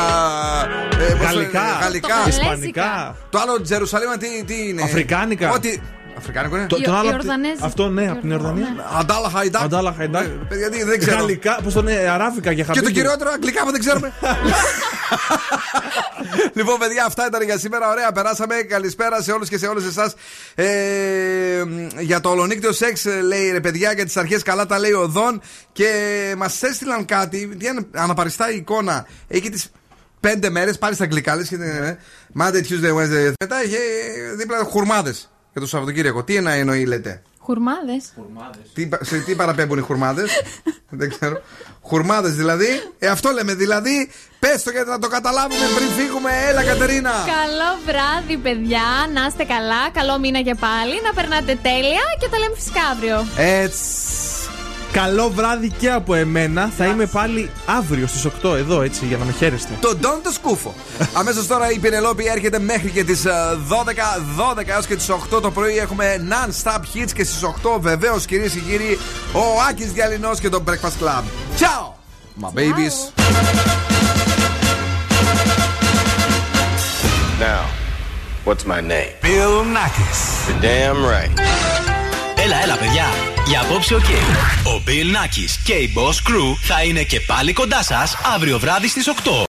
ε, πώς το λένε, Γαλλικά, Γαλλικά, Ισπανικά, Το άλλο Τζερουσαλήμα τι, τι είναι; Αφρικάνικα. Ό,τι. Αφρικάνικο είναι; Το- τον άλλο- Ιορδανέζικα. Αυτό ναι, από την Ιορδανία. Αντάλα Χαϊντάκ. Αντάλα Χαϊντάκ. Παιδιά, τι, δεν ξέρω. Γαλλικά, πώς το είναι, αράφικα για Και χαμπίλι. το κυριότερο, αγγλικά που δεν ξέρουμε. λοιπόν, παιδιά, αυτά ήταν για σήμερα. Ωραία, περάσαμε. Καλησπέρα σε όλους και σε όλες εσάς. Ε, για το ολονύκτιο σεξ, ε, λέει ρε παιδιά, για τις αρχές καλά τα λέει ο Δον. Και μας έστειλαν κάτι. Τι είναι, αναπαριστά η εικόνα. Έχει τις πέντε μέρες, πάλι στα αγγλικά. Λες, και, ε, Monday, Tuesday, Wednesday. Μετά είχε δίπλα χουρμάδες για το Σαββατοκύριακο. Τι εννοεί, εννοεί, λέτε; Χουρμάδες. Τι, πα- σε τι παραπέμπουν οι χουρμάδες; Δεν ξέρω. Χουρμάδες δηλαδή. Ε, αυτό λέμε δηλαδή. Πες το γιατί να το καταλάβουμε πριν φύγουμε. Έλα, Κατερίνα. Καλό βράδυ, παιδιά. Να είστε καλά. Καλό μήνα και πάλι. Να περνάτε τέλεια και τα λέμε φυσικά αύριο. Έτσι. Καλό βράδυ και από εμένα. Θα είμαι πάλι αύριο στις 8 εδώ, έτσι, για να με χαίρεστε. Το Don το σκούφο. Αμέσως τώρα η Πινελόπη έρχεται μέχρι και τις 12, 12 έως και τις 8 το πρωί. Έχουμε non-stop hits και στις 8 βεβαίως κυρίες και κύριοι ο Άκης Διαλυνός και το Breakfast Club. Ciao, my babies. Now, what's my name? Bill Nackis. You're damn right. Έλα, έλα, παιδιά. Για απόψε ο Ο Bill Nackis και η Boss Crew θα είναι και πάλι κοντά σας αύριο βράδυ στις 8.